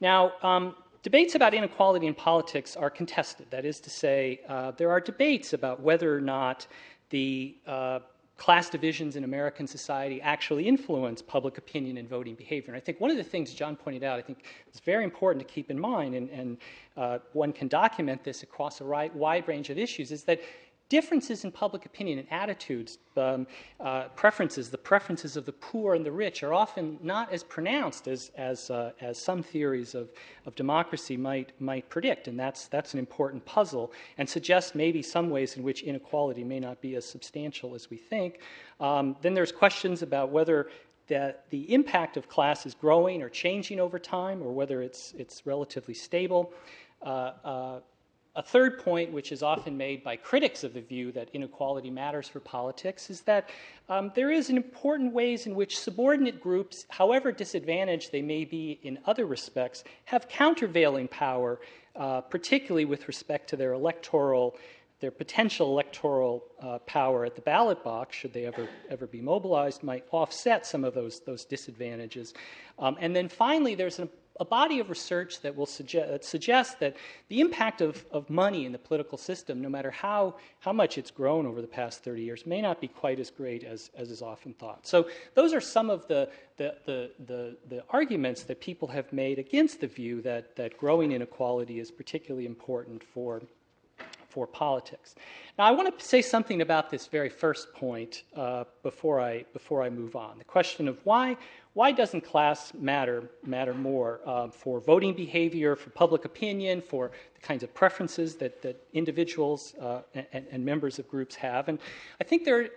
Now, um, debates about inequality in politics are contested. That is to say, uh, there are debates about whether or not the uh, class divisions in American society actually influence public opinion and voting behavior. And I think one of the things John pointed out, I think is very important to keep in mind, and, and uh, one can document this across a wide range of issues, is that differences in public opinion and attitudes, um, uh, preferences, the preferences of the poor and the rich are often not as pronounced as, as, uh, as some theories of, of democracy might, might predict. And that's, that's an important puzzle and suggests maybe some ways in which inequality may not be as substantial as we think. Um, then there's questions about whether that the impact of class is growing or changing over time or whether it's, it's relatively stable. Uh, uh a third point, which is often made by critics of the view that inequality matters for politics, is that um, there is important ways in which subordinate groups, however disadvantaged they may be in other respects, have countervailing power, uh, particularly with respect to their electoral, their potential electoral uh, power at the ballot box, should they ever ever be mobilized, might offset some of those those disadvantages. Um, and then finally, there's an a body of research that will suggest, that suggests that the impact of, of money in the political system, no matter how, how much it's grown over the past 30 years, may not be quite as great as, as is often thought. So, those are some of the, the, the, the, the arguments that people have made against the view that, that growing inequality is particularly important for for politics. Now, I want to say something about this very first point uh, before I before I move on. The question of why why doesn't class matter matter more uh, for voting behavior, for public opinion, for the kinds of preferences that that individuals uh, and, and, members of groups have? And I think there are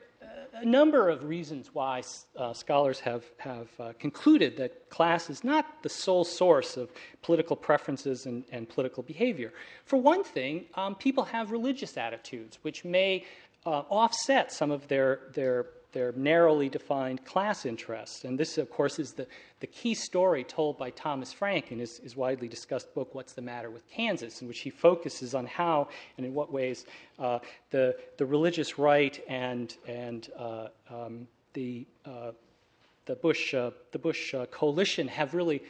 a number of reasons why uh, scholars have, have uh, concluded that class is not the sole source of political preferences and, and political behavior. For one thing, um, people have religious attitudes, which may uh, offset some of their, their their narrowly defined class interests. And this, of course, is the, the key story told by Thomas Frank in his, his widely discussed book, What's the Matter with Kansas, in which he focuses on how and in what ways uh, the, the religious right and, and uh, um, the, uh, the Bush, uh, the Bush uh, coalition have really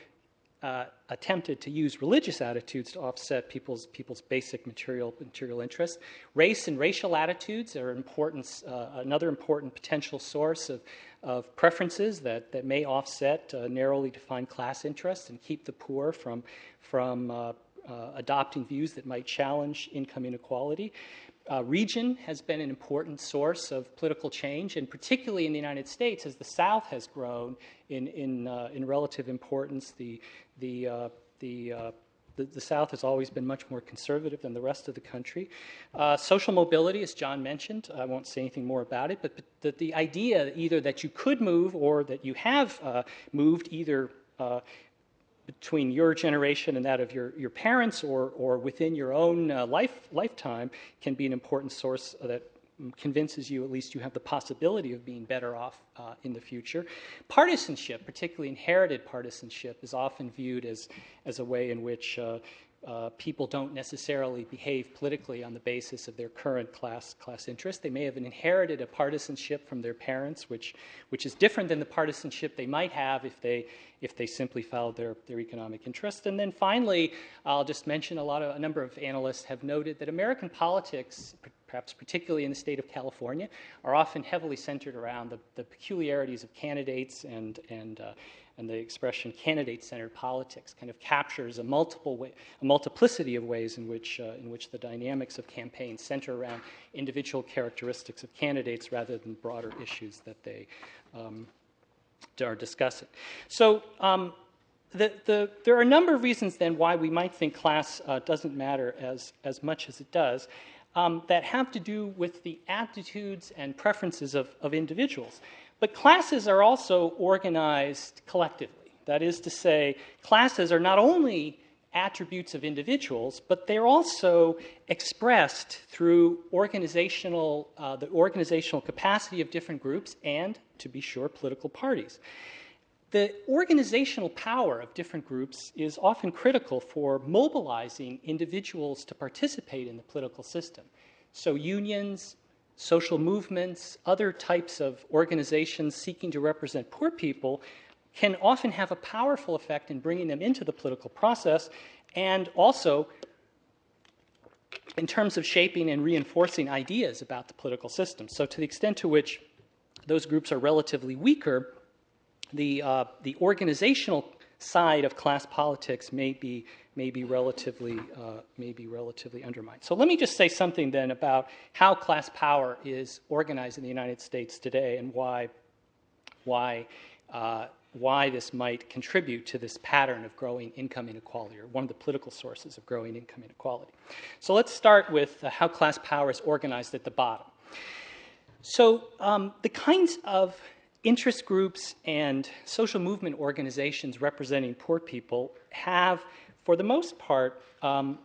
uh, attempted to use religious attitudes to offset people's, people's basic material, material interests. Race and racial attitudes are important, uh, another important potential source of, of preferences that, that may offset uh, narrowly defined class interests and keep the poor from, from uh, uh, adopting views that might challenge income inequality. Uh, region has been an important source of political change, and particularly in the United States, as the South has grown in, in, uh, in relative importance, the, the, uh, the, uh, the, the, South has always been much more conservative than the rest of the country. Uh, social mobility, as John mentioned, I won't say anything more about it, but, but the, the idea either that you could move or that you have uh, moved either between your generation and that of your, your parents or, or within your own uh, life, lifetime can be an important source that convinces you at least you have the possibility of being better off uh, in the future. Partisanship, particularly inherited partisanship, is often viewed as, as a way in which uh, uh, people don't necessarily behave politically on the basis of their current class class interest. They may have inherited a partisanship from their parents, which which is different than the partisanship they might have if they if they simply followed their, their economic interest. And then finally, I'll just mention a lot of a number of analysts have noted that American politics, perhaps particularly in the state of California, are often heavily centered around the, the peculiarities of candidates and and uh, and the expression candidate centered politics kind of captures a multiple way, a multiplicity of ways in which, uh, in which the dynamics of campaigns center around individual characteristics of candidates rather than broader issues that they um, are discussing. So, um, the, the, there are a number of reasons then why we might think class uh, doesn't matter as, as much as it does. Um, that have to do with the attitudes and preferences of, of individuals. But classes are also organized collectively. That is to say, classes are not only attributes of individuals, but they're also expressed through organizational, uh, the organizational capacity of different groups and, to be sure, political parties. The organizational power of different groups is often critical for mobilizing individuals to participate in the political system. So, unions, social movements, other types of organizations seeking to represent poor people can often have a powerful effect in bringing them into the political process and also in terms of shaping and reinforcing ideas about the political system. So, to the extent to which those groups are relatively weaker, the, uh, the organizational side of class politics may be may be relatively uh, may be relatively undermined. So let me just say something then about how class power is organized in the United States today and why why uh, why this might contribute to this pattern of growing income inequality, or one of the political sources of growing income inequality. So let's start with uh, how class power is organized at the bottom. So um, the kinds of interest groups and social movement organizations representing poor people have for the most part, um,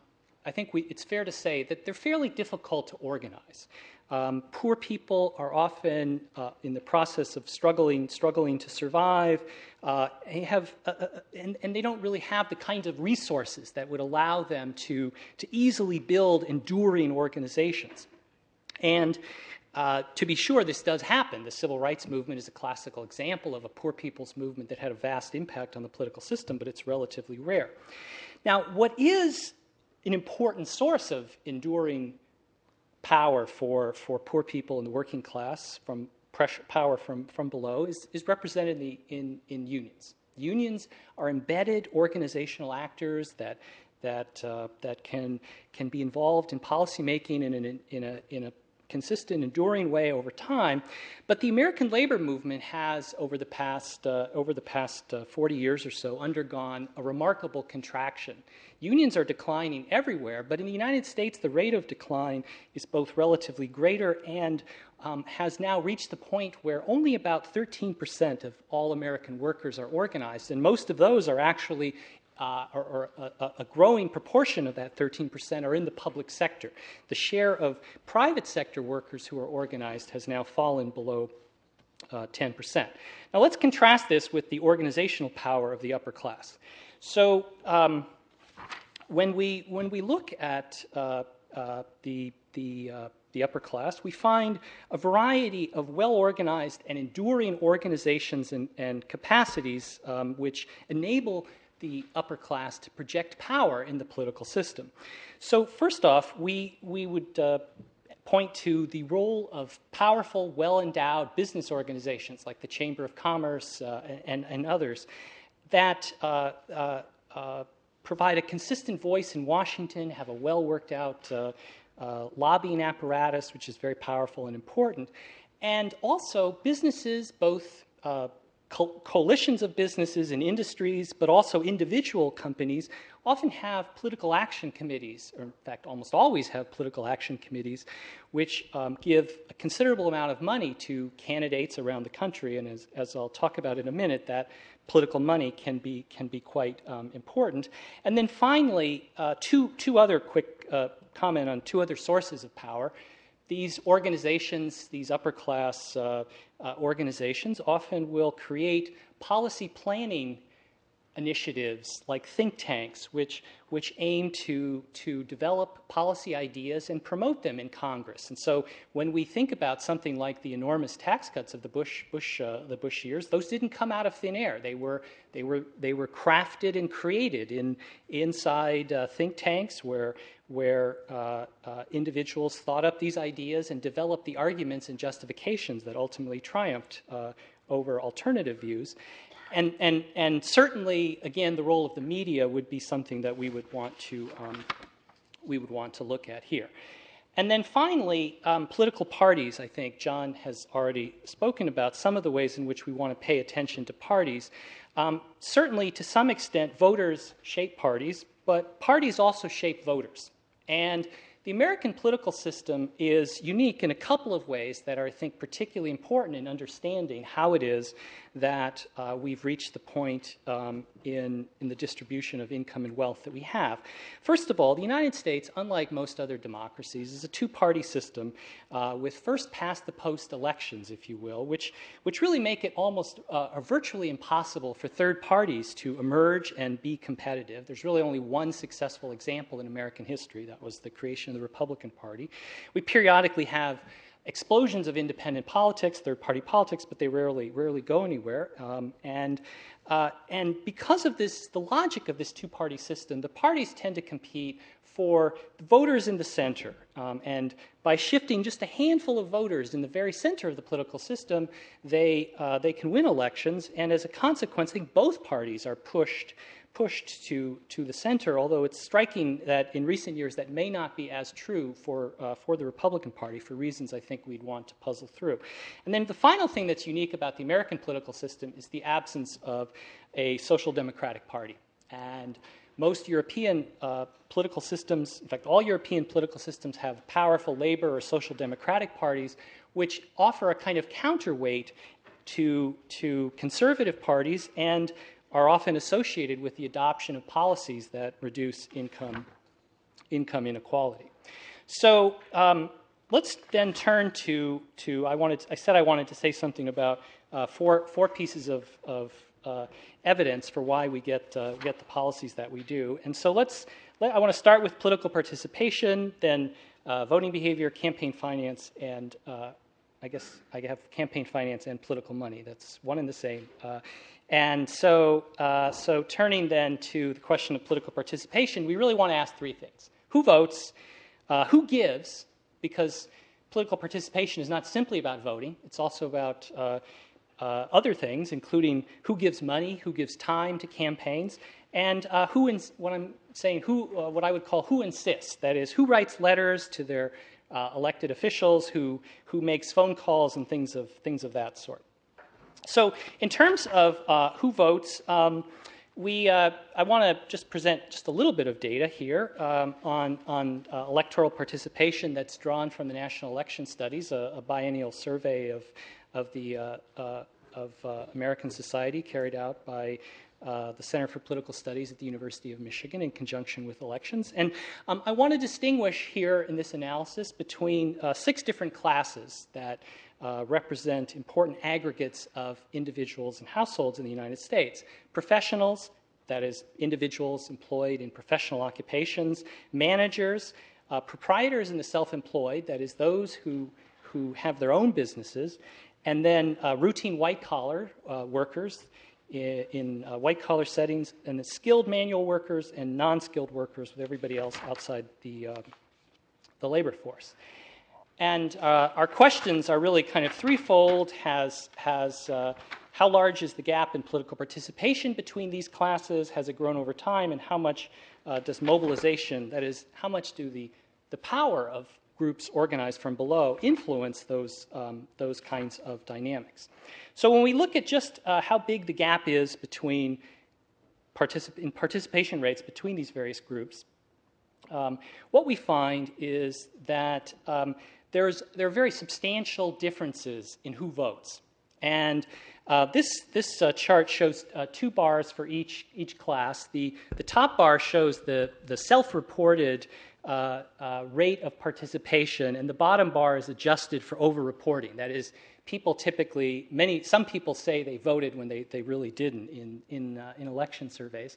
I think we, it's fair to say that they're fairly difficult to organize. Um, poor people are often uh, in the process of struggling, struggling to survive, uh, have, uh, uh, and, and, they don't really have the kinds of resources that would allow them to, to easily build enduring organizations. And uh, to be sure, this does happen. The civil rights movement is a classical example of a poor people's movement that had a vast impact on the political system, but it's relatively rare. Now, what is an important source of enduring power for, for poor people in the working class from pressure, power from, from below is, is represented in, the, in, in unions. Unions are embedded organizational actors that, that, uh, that can, can be involved in policymaking in, in, in, a, in a consistent, enduring way over time. But the American labor movement has, over the past, uh, over the past uh, 40 years or so, undergone a remarkable contraction. Unions are declining everywhere, but in the United States, the rate of decline is both relatively greater and um, has now reached the point where only about 13% of all American workers are organized, and most of those are actually uh, or, or a, a, growing proportion of that 13% are in the public sector. The share of private sector workers who are organized has now fallen below uh, 10%. Now let's contrast this with the organizational power of the upper class. So um, when, we, when we look at uh, uh the, the, uh, the upper class, we find a variety of well organized and enduring organizations and, and capacities um, which enable the upper class to project power in the political system. So, first off, we, we would uh, point to the role of powerful, well endowed business organizations like the Chamber of Commerce uh, and, and others that uh, uh, uh, provide a consistent voice in Washington, have a well worked out uh, lobbying apparatus, which is very powerful and important, and also businesses, both coalitions of businesses and industries, but also individual companies, often have political action committees, or in fact, almost always have political action committees, which um, give a considerable amount of money to candidates around the country. And as, as I'll talk about in a minute, that political money can be, can be quite um, important. And then finally, uh, two, two other quick uh, comment on two other sources of power these organizations, these upper class uh, uh, organizations, often will create policy planning initiatives like think tanks, which, which aim to, to develop policy ideas and promote them in Congress. And so when we think about something like the enormous tax cuts of the Bush, Bush, uh, the Bush years, those didn't come out of thin air. They were, they were, they were crafted and created in, inside uh, think tanks where, where uh, uh individuals thought up these ideas and developed the arguments and justifications that ultimately triumphed uh, over alternative views. And, and, and certainly, again, the role of the media would be something that we would want to, um, we would want to look at here. And then finally, um, political parties, I think John has already spoken about some of the ways in which we want to pay attention to parties. Um, certainly, to some extent, voters shape parties, but parties also shape voters. And the American political system is unique in a couple of ways that are, I think, particularly important in understanding how it is that uh, we've reached the point um, in, in the distribution of income and wealth that we have. First of all, the United States, unlike most other democracies, is a two party system uh, with first past the post elections, if you will, which, which really make it almost uh, virtually impossible for third parties to emerge and be competitive. There's really only one successful example in American history that was the creation of the Republican Party. We periodically have explosions of independent politics, third party politics, but they rarely, rarely go anywhere. Um, and, uh, and because of this, the logic of this two party system, the parties tend to compete for voters in the center. Um, and by shifting just a handful of voters in the very center of the political system, they, uh, they can win elections. And as a consequence, I think both parties are pushed pushed to, to the center, although it's striking that in recent years that may not be as true for, uh, for the Republican Party for reasons I think we'd want to puzzle through. And then the final thing that's unique about the American political system is the absence of a social democratic party. And most European uh, political systems, in fact, all European political systems have powerful labor or social democratic parties, which offer a kind of counterweight to, to conservative parties and are often associated with the adoption of policies that reduce income, income inequality. So um, let's then turn to, to I, wanted, I said I wanted to say something about uh, four, four pieces of, of uh, evidence for why we get, uh, get the policies that we do. And so let's, let, I want to start with political participation, then uh, voting behavior, campaign finance, and uh, I guess I have campaign finance and political money. That's one and the same. Uh, and so, uh, so turning then to the question of political participation, we really want to ask three things. Who votes, uh, who gives, because political participation is not simply about voting, it's also about uh, uh other things, including who gives money, who gives time to campaigns, and uh, who, ins- what I'm saying, who, uh, what I would call who insists, that is, who writes letters to their elected officials, who, who makes phone calls, and things of, things of that sort. So, in terms of uh, who votes, um, we, uh, I want to just present just a little bit of data here um, on, on uh, electoral participation that's drawn from the National Election Studies, a, a biennial survey of, of the uh, uh, of uh, American Society carried out by uh, the Center for Political Studies at the University of Michigan in conjunction with elections. And um, I want to distinguish here in this analysis between uh, six different classes that uh, represent important aggregates of individuals and households in the United States. Professionals, that is, individuals employed in professional occupations, managers, uh, proprietors in the self employed, that is, those who, who have their own businesses, and then uh, routine white collar uh, workers in, in uh, white collar settings, and the skilled manual workers and non skilled workers with everybody else outside the, uh, the labor force. And uh, our questions are really kind of threefold. Has, has, uh, how large is the gap in political participation between these classes? Has it grown over time? And how much uh, does mobilization, that is, how much do the, the power of groups organized from below influence those, um, those kinds of dynamics? So when we look at just uh, how big the gap is between particip- in participation rates between these various groups, um, what we find is that um, there's, there are very substantial differences in who votes. And uh, this, this uh, chart shows uh, two bars for each, each class. The, the top bar shows the, the self reported uh, uh, rate of participation, and the bottom bar is adjusted for over reporting. That is, people typically, many, some people say they voted when they, they really didn't in, in, uh, in election surveys.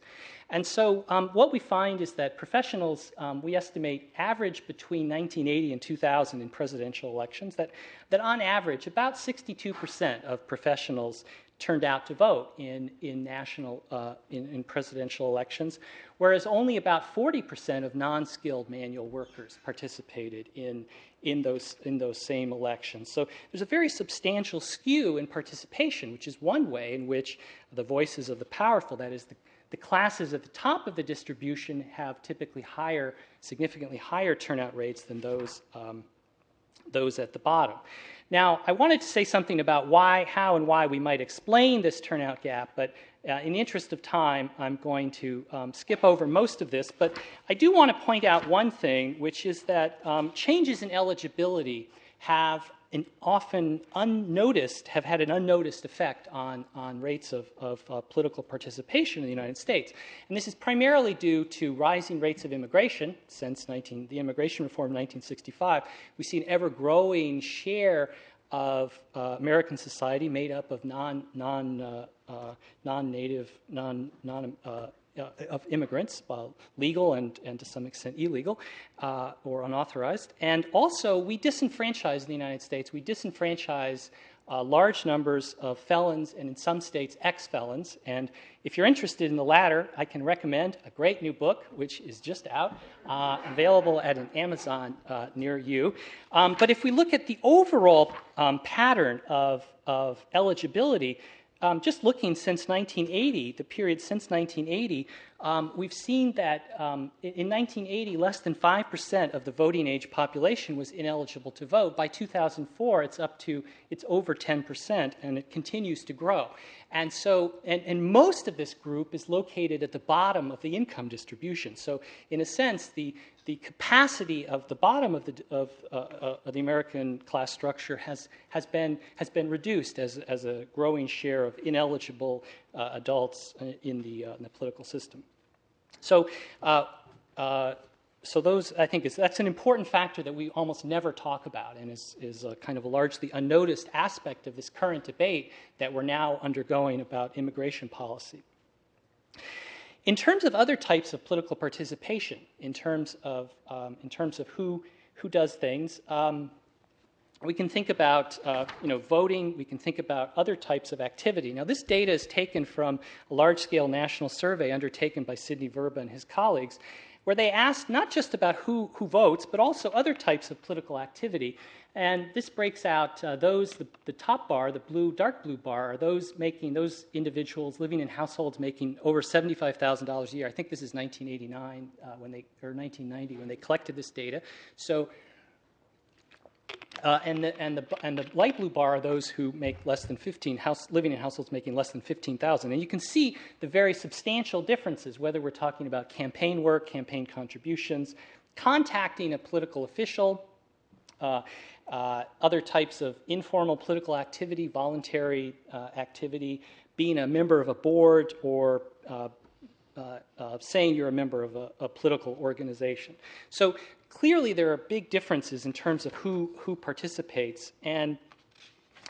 And so um, what we find is that professionals, um, we estimate, average between 1980 and 2000 in presidential elections, that, that on average, about 62% of professionals turned out to vote in, in national uh, in, in, presidential elections, whereas only about 40% of non-skilled manual workers participated in, in, those, in those same elections. So there's a very substantial skew in participation, which is one way in which the voices of the powerful, that is the, the classes at the top of the distribution have typically higher, significantly higher turnout rates than those, um, those at the bottom. Now, I wanted to say something about why, how, and why we might explain this turnout gap, but uh, in the interest of time, I'm going to um, skip over most of this. But I do want to point out one thing, which is that um, changes in eligibility have an often unnoticed, have had an unnoticed effect on, on rates of, of uh, political participation in the United States. And this is primarily due to rising rates of immigration since 19, the immigration reform of 1965. We see an ever growing share of uh, American society made up of non, non, uh, uh non-native, non, non, uh, of immigrants, legal and, and to some extent illegal uh, or unauthorized. And also, we disenfranchise in the United States, we disenfranchise uh, large numbers of felons and in some states ex felons. And if you're interested in the latter, I can recommend a great new book, which is just out, uh, available at an Amazon uh, near you. Um, but if we look at the overall um, pattern of, of eligibility, um, just looking since 1980, the period since 1980, um, we've seen that um, in 1980, less than 5% of the voting age population was ineligible to vote. By 2004, it's up to, it's over 10%, and it continues to grow. And so, and, and most of this group is located at the bottom of the income distribution. So, in a sense, the, the capacity of the bottom of the, of, uh, uh, of the American class structure has, has, been, has been reduced as, as a growing share of ineligible uh, adults in the, uh, in the political system. So, uh, uh, so those I think is that's an important factor that we almost never talk about, and is is kind of a largely unnoticed aspect of this current debate that we're now undergoing about immigration policy. In terms of other types of political participation, in terms of um, in terms of who who does things. Um, we can think about uh, you know, voting, we can think about other types of activity. Now, this data is taken from a large scale national survey undertaken by Sidney Verba and his colleagues, where they asked not just about who, who votes, but also other types of political activity. And this breaks out uh, those, the, the, top bar, the blue, dark blue bar, are those making, those individuals living in households making over $75,000 a year. I think this is 1989 uh, when they, or 1990 when they collected this data. So uh, and, the, and, the, and the light blue bar are those who make less than 15, house, living in households making less than 15,000. And you can see the very substantial differences, whether we're talking about campaign work, campaign contributions, contacting a political official, uh, uh, other types of informal political activity, voluntary uh, activity, being a member of a board, or uh, uh, saying you're a member of a, a political organization. So clearly there are big differences in terms of who, who participates. And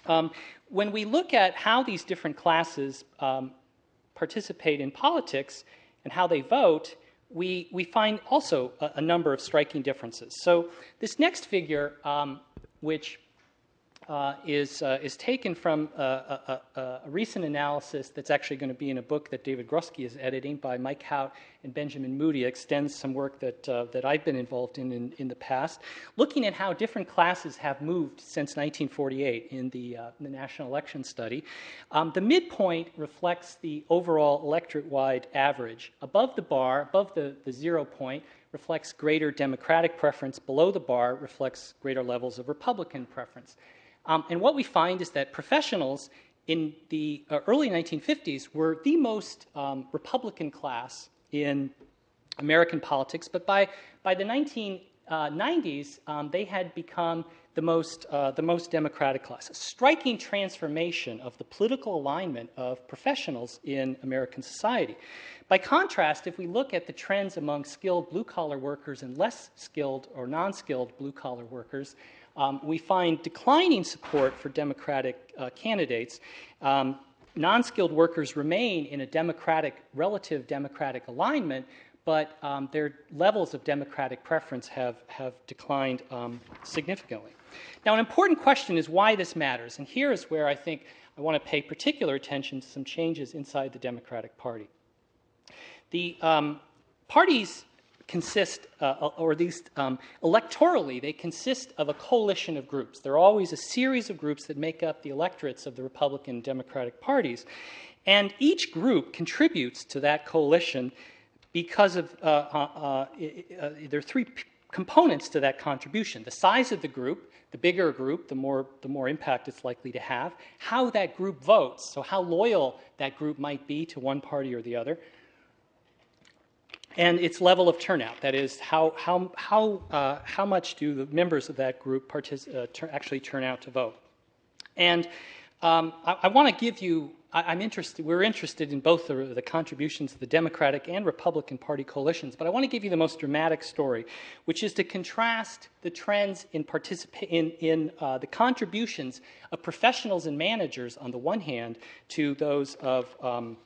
um, when we look at how these different classes um, participate in politics and how they vote, we, we find also a, a number of striking differences. So, this next figure, um, which uh, is, uh, is taken from a, a, a, recent analysis that's actually going to be in a book that David Grusky is editing by Mike Hout and Benjamin Moodie. It extends some work that, uh, that I've been involved in, in, in the past, looking at how different classes have moved since 1948 in the, uh, in the National Election Study. Um, the midpoint reflects the overall electorate wide average. Above the bar, above the, the zero point, reflects greater Democratic preference. Below the bar reflects greater levels of Republican preference. Um, and what we find is that professionals in the uh, early 1950s were the most um, Republican class in American politics, but by, by the 1990s, uh, um, they had become the most, uh, the most Democratic class. A striking transformation of the political alignment of professionals in American society. By contrast, if we look at the trends among skilled blue collar workers and less skilled or non skilled blue collar workers, um, we find declining support for Democratic uh, candidates. Um, non skilled workers remain in a Democratic, relative Democratic alignment, but um, their levels of Democratic preference have, have declined um, significantly. Now, an important question is why this matters, and here is where I think I want to pay particular attention to some changes inside the Democratic Party. The um, parties consist, uh, or at least um, electorally, they consist of a coalition of groups. There are always a series of groups that make up the electorates of the Republican Democratic parties. And each group contributes to that coalition because of, uh, uh, uh, uh there are three p- components to that contribution the size of the group, the bigger a group, the more, the more impact it's likely to have, how that group votes, so how loyal that group might be to one party or the other, and its level of turnout. That is, how, how, how, uh, how much do the members of that group partic- uh, actually turn out to vote? And um, I, I want to give you, I, am interested, we're interested in both the, the, contributions of the Democratic and Republican Party coalitions, but I want to give you the most dramatic story, which is to contrast the trends in, participa- in, in uh, the contributions of professionals and managers on the one hand to those of um,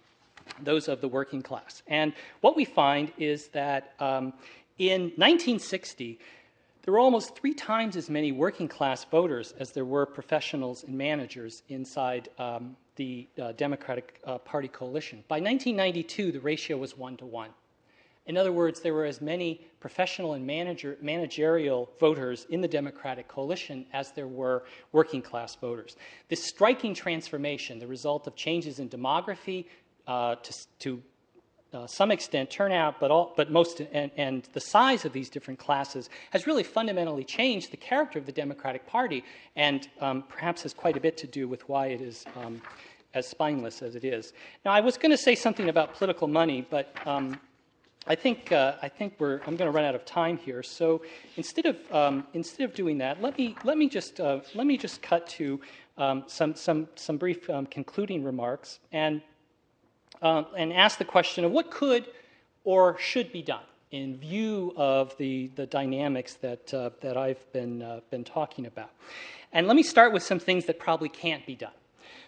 those of the working class. And what we find is that um, in 1960, there were almost three times as many working class voters as there were professionals and managers inside um, the uh, Democratic uh, Party coalition. By 1992, the ratio was one to one. In other words, there were as many professional and manager, managerial voters in the Democratic coalition as there were working class voters. This striking transformation, the result of changes in demography, uh, to, to uh, some extent turnout, but, all, but most, and, and, the size of these different classes has really fundamentally changed the character of the Democratic Party, and um, perhaps has quite a bit to do with why it is um, as spineless as it is. Now, I was going to say something about political money, but um, I think uh, I think we're I'm going to run out of time here. So instead of um, instead of doing that, let me let me just uh, let me just cut to um, some some some brief um, concluding remarks and uh, and ask the question of what could or should be done in view of the, the dynamics that, uh, that I've been, uh, been talking about. And let me start with some things that probably can't be done.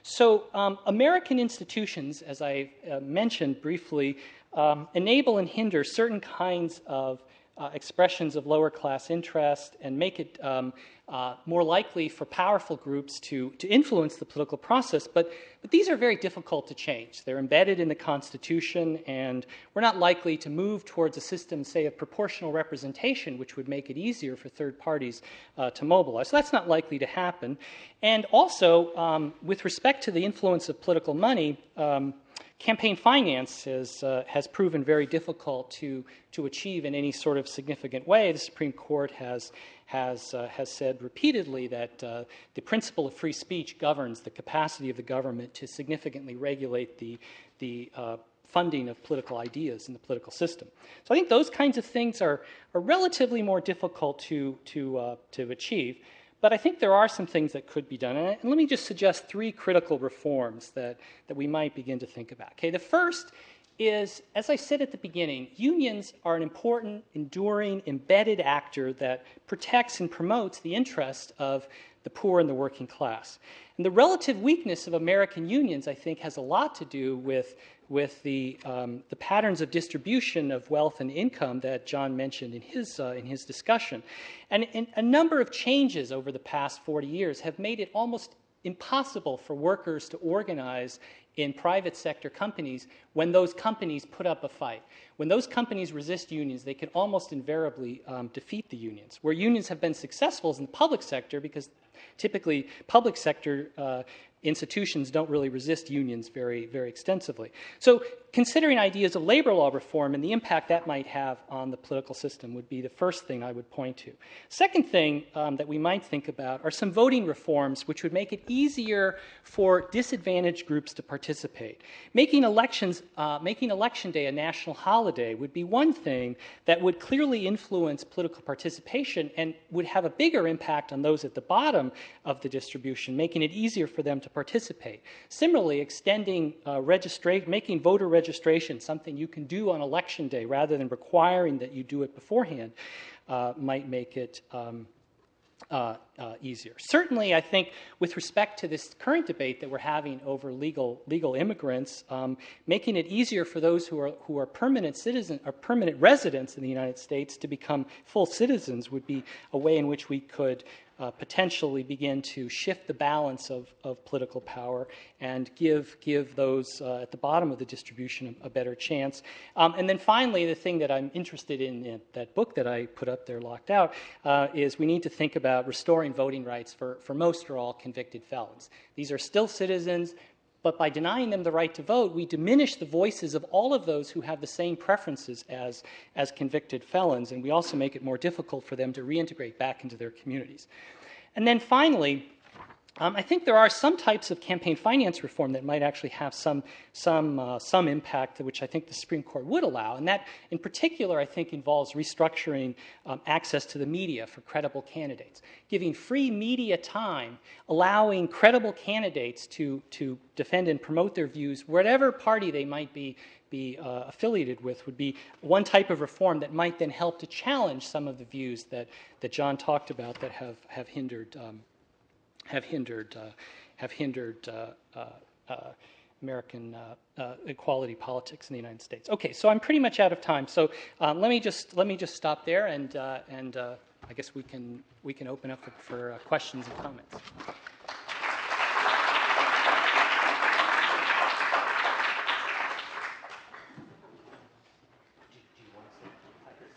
So, um, American institutions, as I uh, mentioned briefly, um, enable and hinder certain kinds of uh, expressions of lower class interest and make it um, uh, more likely for powerful groups to, to influence the political process. But, but these are very difficult to change. They're embedded in the Constitution, and we're not likely to move towards a system, say, of proportional representation, which would make it easier for third parties uh, to mobilize. So that's not likely to happen. And also, um, with respect to the influence of political money, um, campaign finance has, uh, has proven very difficult to, to achieve in any sort of significant way. The Supreme Court has, has, uh, has said repeatedly that uh, the principle of free speech governs the capacity of the government to significantly regulate the, the uh, funding of political ideas in the political system. So I think those kinds of things are, are relatively more difficult to, to, uh, to achieve. But I think there are some things that could be done. And let me just suggest three critical reforms that, that we might begin to think about. Okay, the first is, as I said at the beginning, unions are an important, enduring, embedded actor that protects and promotes the interest of the poor and the working class. And the relative weakness of American unions, I think, has a lot to do with with the, um, the patterns of distribution of wealth and income that John mentioned in his, uh, in his discussion. And, and a number of changes over the past 40 years have made it almost impossible for workers to organize in private sector companies when those companies put up a fight. When those companies resist unions, they can almost invariably um, defeat the unions. Where unions have been successful is in the public sector because typically public sector uh, institutions don't really resist unions very, very extensively. So, considering ideas of labor law reform and the impact that might have on the political system would be the first thing I would point to. Second thing um, that we might think about are some voting reforms which would make it easier for disadvantaged groups to participate. Making elections, uh, making election day a national holiday would be one thing that would clearly influence political participation and would have a bigger impact on those at the bottom of the distribution, making it easier for them to participate. Similarly, extending uh, registration, making voter registration something you can do on election day rather than requiring that you do it beforehand uh, might make it. Um, uh, uh, easier. Certainly, I think with respect to this current debate that we're having over legal legal immigrants, um, making it easier for those who are who are permanent citizens or permanent residents in the United States to become full citizens would be a way in which we could uh, potentially begin to shift the balance of, of political power and give, give those uh, at the bottom of the distribution a, a better chance. Um, and then finally, the thing that I'm interested in, in that book that I put up there, Locked Out, uh, is we need to think about restoring voting rights for, for most or all convicted felons. These are still citizens. But by denying them the right to vote, we diminish the voices of all of those who have the same preferences as, as convicted felons, and we also make it more difficult for them to reintegrate back into their communities. And then finally, um, I think there are some types of campaign finance reform that might actually have some, some, uh, some impact, which I think the Supreme Court would allow. And that, in particular, I think involves restructuring um, access to the media for credible candidates, giving free media time, allowing credible candidates to, to defend and promote their views, whatever party they might be, be uh, affiliated with, would be one type of reform that might then help to challenge some of the views that, that John talked about that have, have hindered. Um, have hindered, uh, have hindered uh, uh, American equality politics in the United States. Okay, so I'm pretty much out of time. So um, let me just let me just stop there, and and I guess we can we can open up for, for questions and comments.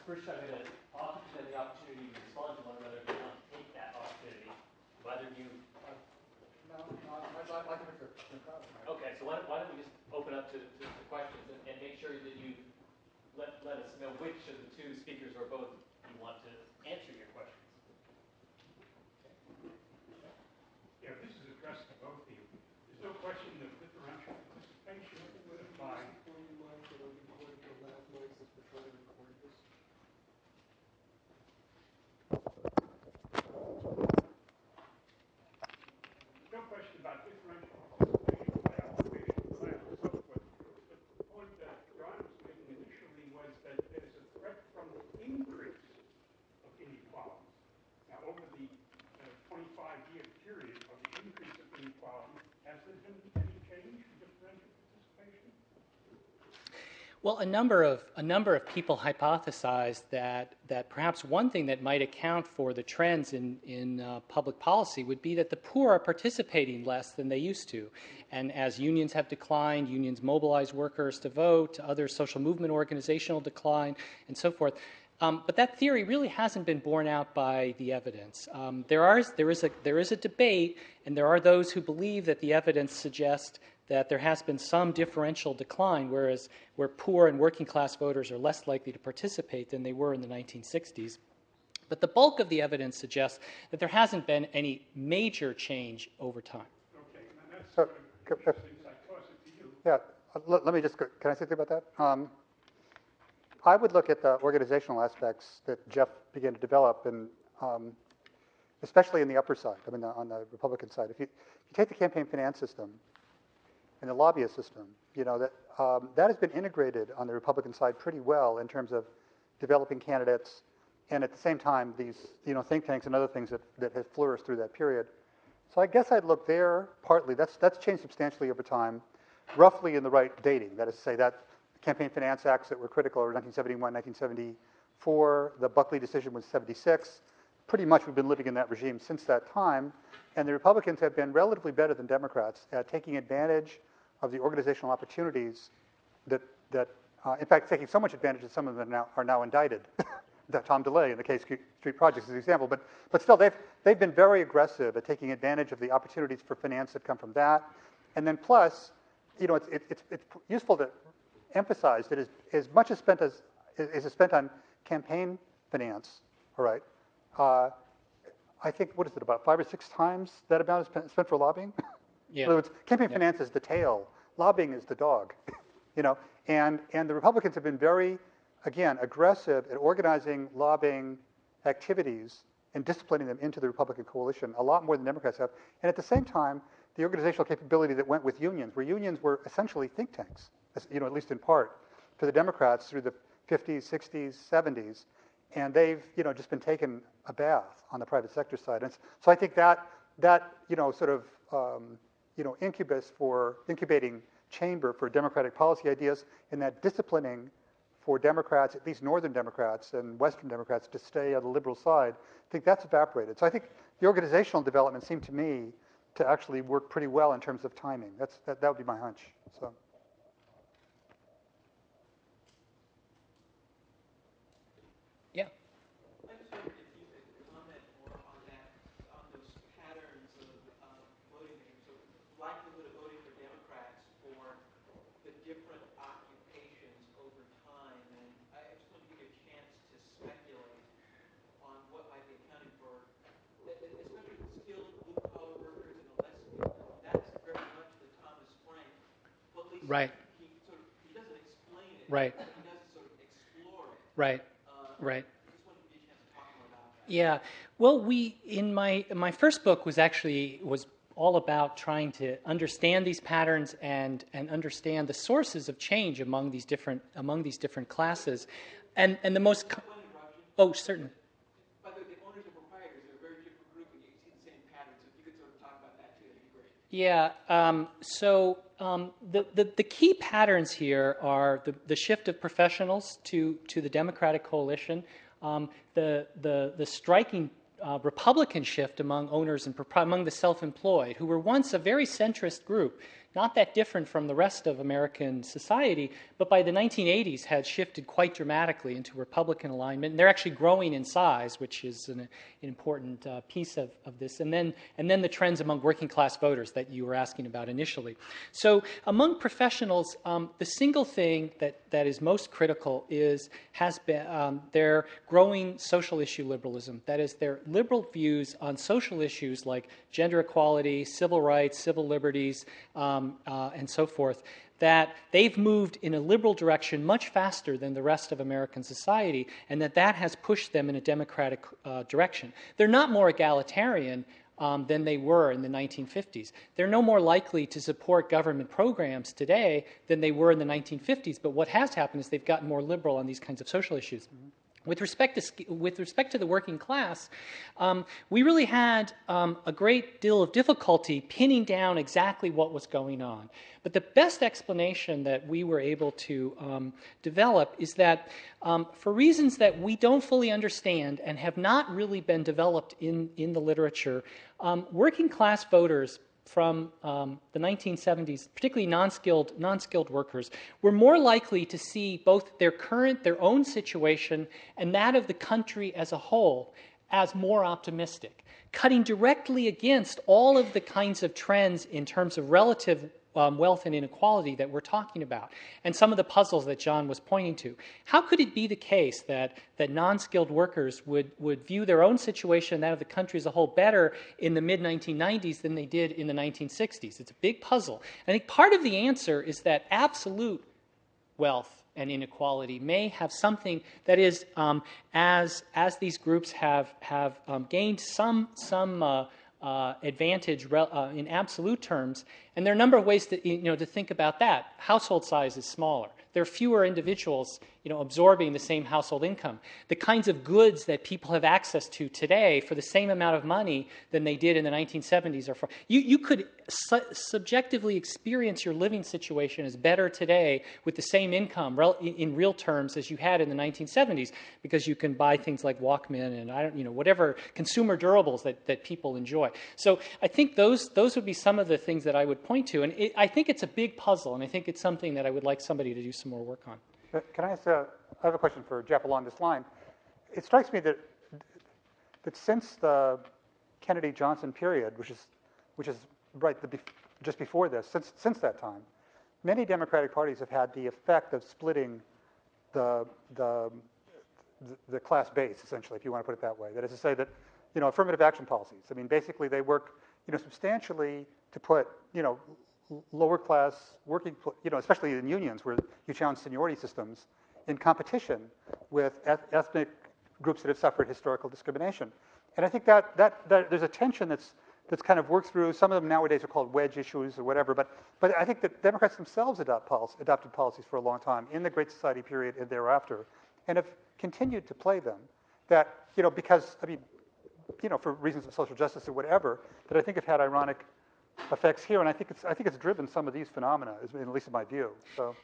First, I'm offer the opportunity to respond to one another if you want to take that opportunity. Whether you Okay, so why don't, why don't we just open up to, to, to questions and, and make sure that you let, let us know which of the two speakers or both you want to answer your questions. Yeah, this is addressed to both of you. There's no question that differential participation would apply. No question about differential participation by occupation, class, and so forth. But the point that John was making initially was that there's a threat from the increase of inequality. Now, over the uh, 25-year period of the increase of inequality, has there been any change in differential participation? Well, a number of a number of people hypothesized that that perhaps one thing that might account for the trends in in uh, public policy would be that the poor are participating less than they used to, and as unions have declined, unions mobilize workers to vote, other social movement organizational decline, and so forth. Um, but that theory really hasn't been borne out by the evidence. Um, there, are, there, is a, there is a debate, and there are those who believe that the evidence suggests that there has been some differential decline, whereas where poor and working class voters are less likely to participate than they were in the 1960s. But the bulk of the evidence suggests that there hasn't been any major change over time. Okay, and that's So, uh, c- interesting, so I toss it to you. Yeah, uh, let, let me just, can I say something about that? Um, I would look at the organizational aspects that Jeff began to develop, and um, especially in the upper side, I mean, on the Republican side. If you, if you take the campaign finance system and the lobbyist system, you know, that, um, that has been integrated on the Republican side pretty well in terms of developing candidates, and at the same time, these, you know, think tanks and other things that, that have flourished through that period. So I guess I'd look there partly. That's, that's changed substantially over time, roughly in the right dating. That is to say that campaign finance acts that were critical are 1971, 1974. The Buckley decision was 76. Pretty much we've been living in that regime since that time. And the Republicans have been relatively better than Democrats at taking advantage of the organizational opportunities that, that uh, in fact, taking so much advantage that some of them now, are now indicted. that Tom DeLay in the K Street Projects is an example. But, but still, they've, they've been very aggressive at taking advantage of the opportunities for finance that come from that. And then plus, you know, it's, it, it's, it's useful to emphasize that as, as much as spent as is spent on campaign finance, all right, uh, I think, what is it, about five or six times that amount is spent, spent for lobbying? Yeah. In other words, campaign finance is the tail, lobbying is the dog, you know, and, and the Republicans have been very, again, aggressive at organizing lobbying activities and disciplining them into the Republican coalition, a lot more than Democrats have. And at the same time, the organizational capability that went with unions, where unions were essentially think tanks, you know, at least in part, for the Democrats through the 50s, 60s, 70s. and they've you know just been taken a bath on the private sector side. And so I think that that you know sort of um, you know incubus for incubating chamber for democratic policy ideas, and that disciplining for Democrats, at least Northern Democrats and Western Democrats, to stay on the liberal side, I think that's evaporated. So I think the organizational development seemed to me to actually work pretty well in terms of timing. That's that, that would be my hunch. So. Yeah. I just wondered if you could comment more on that, on those patterns of um, voting, so likelihood of voting for Democrats for the different occupations over time. And I just want to give you a chance to speculate on what might be accounting for, e- e- especially the skilled blue-collar workers and the less skilled. That's very much the Thomas Frank, well, at least Right. he sort of, he doesn't explain it. Right. He does sort of explore it. Right. Uh, Right. Yeah. Well, we in my my first book was actually was all about trying to understand these patterns and and understand the sources of change among these different among these different classes, and and the most. Oh, certainly. By the way, the owners and proprietors are a very different group, and you see the same patterns. So if you could sort of talk about that too, that'd be great. Yeah. Um, so um, the, the the key patterns here are the, the shift of professionals to to the Democratic coalition, um, the the the striking. Uh, Republican shift among owners and among the self-employed, who were once a very centrist group, not that different from the rest of American society, but by the 1980s had shifted quite dramatically into Republican alignment. And they're actually growing in size, which is an, an important uh, piece of, of this. And then, and then the trends among working class voters that you were asking about initially. So, among professionals, um, the single thing that, that is most critical is has been um, their growing social issue liberalism. That is, their liberal views on social issues like gender equality, civil rights, civil liberties, um, uh, and so forth that they've moved in a liberal direction much faster than the rest of American society, and that that has pushed them in a democratic uh, direction. They're not more egalitarian. Um, than they were in the 1950s. They're no more likely to support government programs today than they were in the 1950s. But what has happened is they've gotten more liberal on these kinds of social issues. With respect to with respect to the working class, um, we really had um, a great deal of difficulty pinning down exactly what was going on. But the best explanation that we were able to um, develop is that um, for reasons that we don't fully understand and have not really been developed in in the literature, um, working class voters from um, the 1970s, particularly non-skilled, non-skilled workers, were more likely to see both their current, their own situation, and that of the country as a whole as more optimistic, cutting directly against all of the kinds of trends in terms of relative um, wealth and inequality that we're talking about, and some of the puzzles that John was pointing to. How could it be the case that, that non skilled workers would, would view their own situation and that of the country as a whole better in the mid 1990s than they did in the 1960s? It's a big puzzle. I think part of the answer is that absolute wealth and inequality may have something that is um, as as these groups have have um, gained some some uh, uh, advantage uh, in absolute terms, and there are a number of ways to you know to think about that. Household size is smaller. There are fewer individuals you know absorbing the same household income. The kinds of goods that people have access to today for the same amount of money than they did in the 1970s are for you. You could su- subjectively experience your living situation as better today with the same income rel- in, in real terms as you had in the 1970s because you can buy things like Walkman and I don't you know whatever consumer durables that, that people enjoy. So I think those those would be some of the things that I would point to, and it, I think it's a big puzzle, and I think it's something that I would like somebody to do some more work on. Uh, Can I ask, uh, I have a question for Jeff along this line. It strikes me that, that since the Kennedy Johnson period, which is, which is right the, just before this, since, since that time, many Democratic parties have had the effect of splitting the, the, the class base, essentially, if you want to put it that way. That is to say that, you know, affirmative action policies. I mean, basically, they work, you know, substantially to put, you know, lower class working, you know, especially in unions where you challenge seniority systems, in competition with eth- ethnic groups that have suffered historical discrimination. And I think that, that, that there's a tension that's, that's kind of worked through. Some of them nowadays are called wedge issues or whatever. But, but I think that Democrats themselves adopt policy, adopted policies for a long time in the Great Society period and thereafter, and have continued to play them. that, you know, because, I mean, you know, for reasons of social justice or whatever, that I think have had ironic effects here, and I think it's, I think it's driven some of these phenomena, at least in my view, so.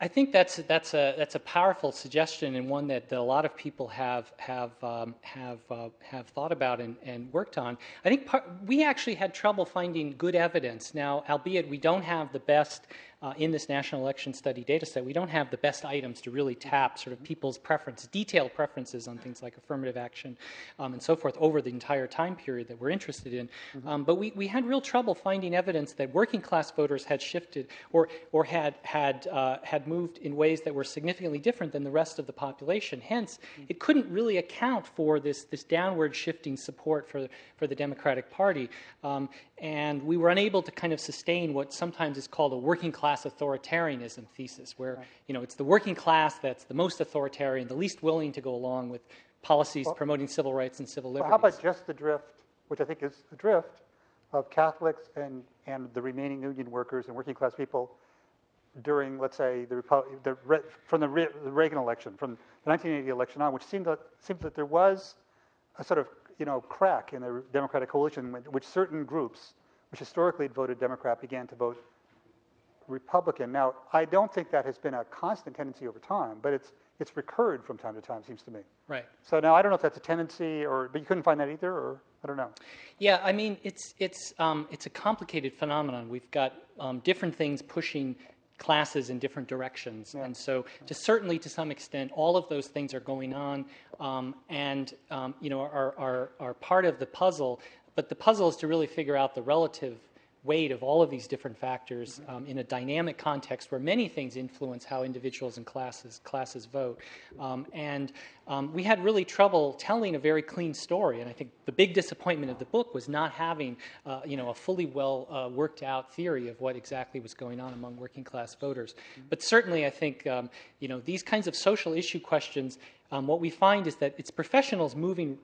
I think that's that's a that's a powerful suggestion and one that, that a lot of people have have um, have uh, have thought about and, and worked on. I think part, we actually had trouble finding good evidence. Now, albeit we don't have the best uh, in this national election study data set, we don't have the best items to really tap sort of people's preference, detailed preferences on things like affirmative action um, and so forth over the entire time period that we're interested in. Mm-hmm. Um, but we, we had real trouble finding evidence that working class voters had shifted or, or had, had, uh, had moved in ways that were significantly different than the rest of the population. Hence, mm-hmm. it couldn't really account for this, this downward shifting support for, for the Democratic Party. Um, and we were unable to kind of sustain what sometimes is called a working class authoritarianism thesis, where right. you know it's the working class that's the most authoritarian, the least willing to go along with policies well, promoting civil rights and civil liberties. Well, how about just the drift, which I think is the drift of Catholics and, and the remaining union workers and working class people during, let's say, the, the from the, the, Reagan election, from the 1980 election on, which seemed that seemed that there was a sort of you know, crack in the Democratic coalition, which certain groups, which historically had voted Democrat, began to vote Republican. Now, I don't think that has been a constant tendency over time, but it's it's recurred from time to time, seems to me. Right. So now I don't know if that's a tendency, or but you couldn't find that either, or I don't know. Yeah, I mean, it's it's um, it's a complicated phenomenon. We've got um, different things pushing classes in different directions. Yeah. And so, to certainly to some extent, all of those things are going on um, and um, you know, are, are, are part of the puzzle. But the puzzle is to really figure out the relative weight of all of these different factors um, in a dynamic context where many things influence how individuals and classes classes vote. Um, and um, we had really trouble telling a very clean story. And I think the big disappointment of the book was not having, uh, you know, a fully well uh, worked out theory of what exactly was going on among working class voters. But certainly, I think, um, you know, these kinds of social issue questions. Um, what we find is that it's professionals moving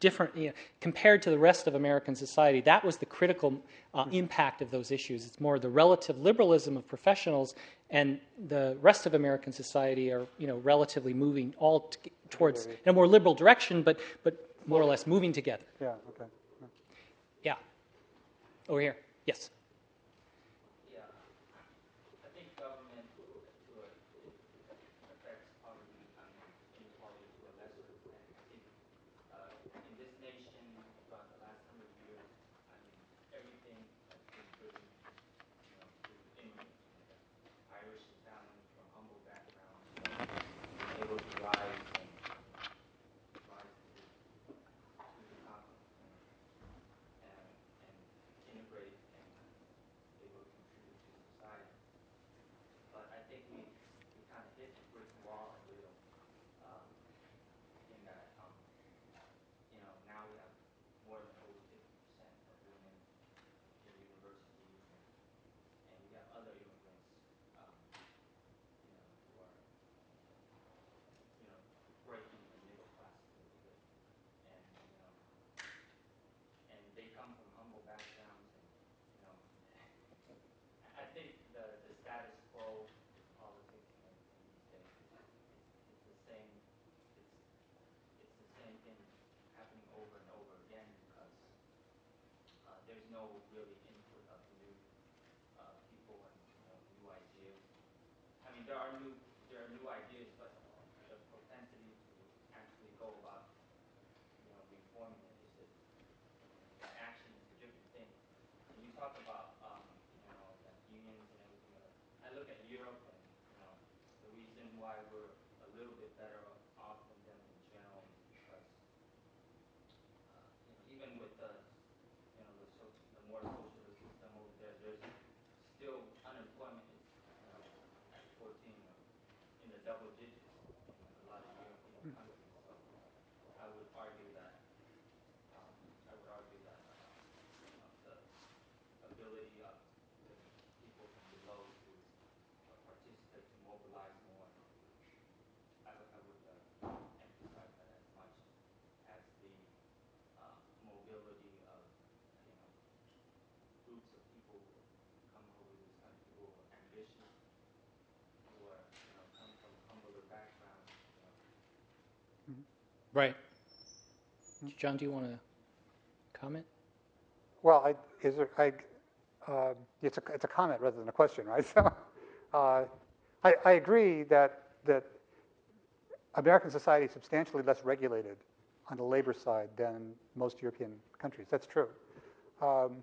different you know, compared to the rest of American society. That was the critical uh, impact of those issues. It's more the relative liberalism of professionals, and the rest of American society are you know relatively moving all t- towards in a more liberal direction, but but more or less moving together. Yeah. Okay. Yeah. Over here. Yes. no really input of new uh, people and you know, new ideas. I mean, there are new Right. John, do you want to comment? Well, I, there, I, uh, it's, a, it's a comment rather than a question, right? So uh, I, I agree that, that American society is substantially less regulated on the labor side than most European countries. That's true. Um,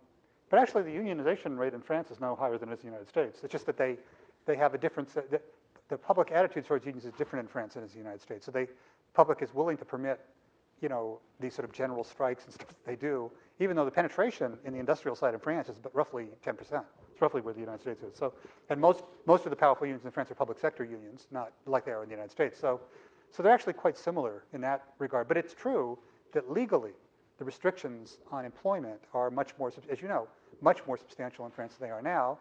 but actually, the unionization rate in France is no higher than it is in the United States. It's just that they, they have a different, the, the public attitude towards unions is different in France than it is in the United States. So they, public is willing to permit, you know, these sort of general strikes and stuff that they do, even though the penetration in the industrial side of France is but roughly 10%. It's roughly where the United States is. So, and most, most of the powerful unions in France are public sector unions, not like they are in the United States. So, so they're actually quite similar in that regard. But it's true that legally, the restrictions on employment are much more, as you know, much more substantial in France than they are now.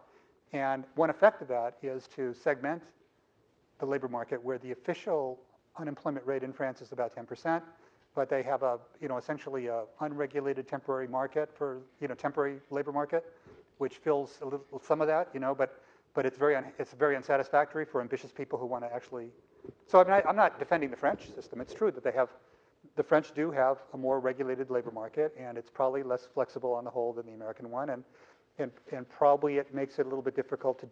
And one effect of that is to segment the labor market where the official unemployment rate in France is about 10%, but they have a, you know, essentially a unregulated temporary market for, you know, temporary labor market, which fills a little, some of that, you know, but, but it's very, un, it's very unsatisfactory for ambitious people who want to actually. So I mean, I, I'm not defending the French system. It's true that they have, the French do have a more regulated labor market, and it's probably less flexible on the whole than the American one, and, and, and probably it makes it a little bit difficult to,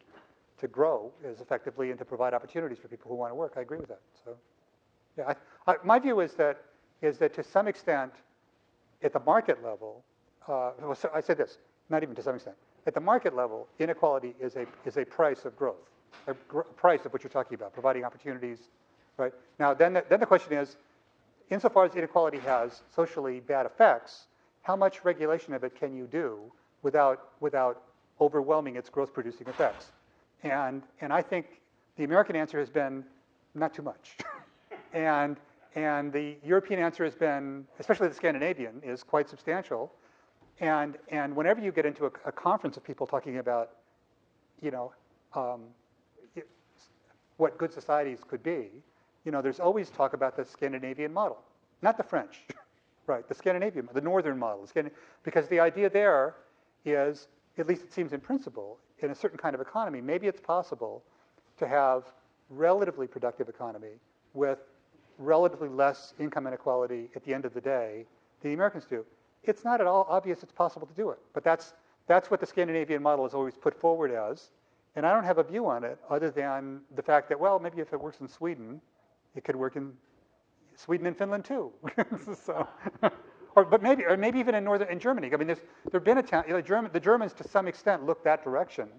to grow as effectively and to provide opportunities for people who want to work. I agree with that. So, yeah, I, I, my view is that is that to some extent, at the market level, uh, well, so I said this, not even to some extent, at the market level, inequality is a, is a price of growth, a gr- price of what you're talking about, providing opportunities, right? Now, then the, then the question is, insofar as inequality has socially bad effects, how much regulation of it can you do without, without overwhelming its growth producing effects? And, and I think the American answer has been not too much. and and the European answer has been, especially the Scandinavian, is quite substantial. And, and whenever you get into a, a conference of people talking about, you know, um, what good societies could be, you know, there's always talk about the Scandinavian model, not the French, right? The Scandinavian, the northern model, because the idea there is, at least it seems in principle, in a certain kind of economy, maybe it's possible to have relatively productive economy with relatively less income inequality at the end of the day than the Americans do. It's not at all obvious it's possible to do it, but that's, that's what the Scandinavian model is always put forward as. And I don't have a view on it other than the fact that, well, maybe if it works in Sweden, it could work in Sweden and Finland too. so, or, but maybe, or maybe even in northern in Germany. I mean, there's there've been a town. You know, German, the Germans to some extent look that direction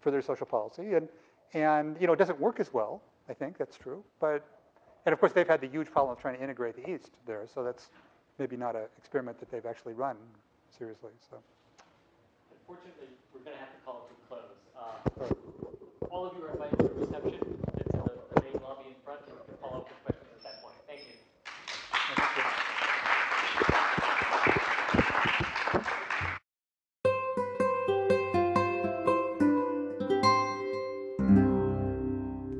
for their social policy, and and you know, it doesn't work as well. I think that's true, but and of course, they've had the huge problem of trying to integrate the East there, so that's maybe not an experiment that they've actually run seriously. So. Unfortunately, we're going to have to call it to a close. Uh, all of you are invited to a reception.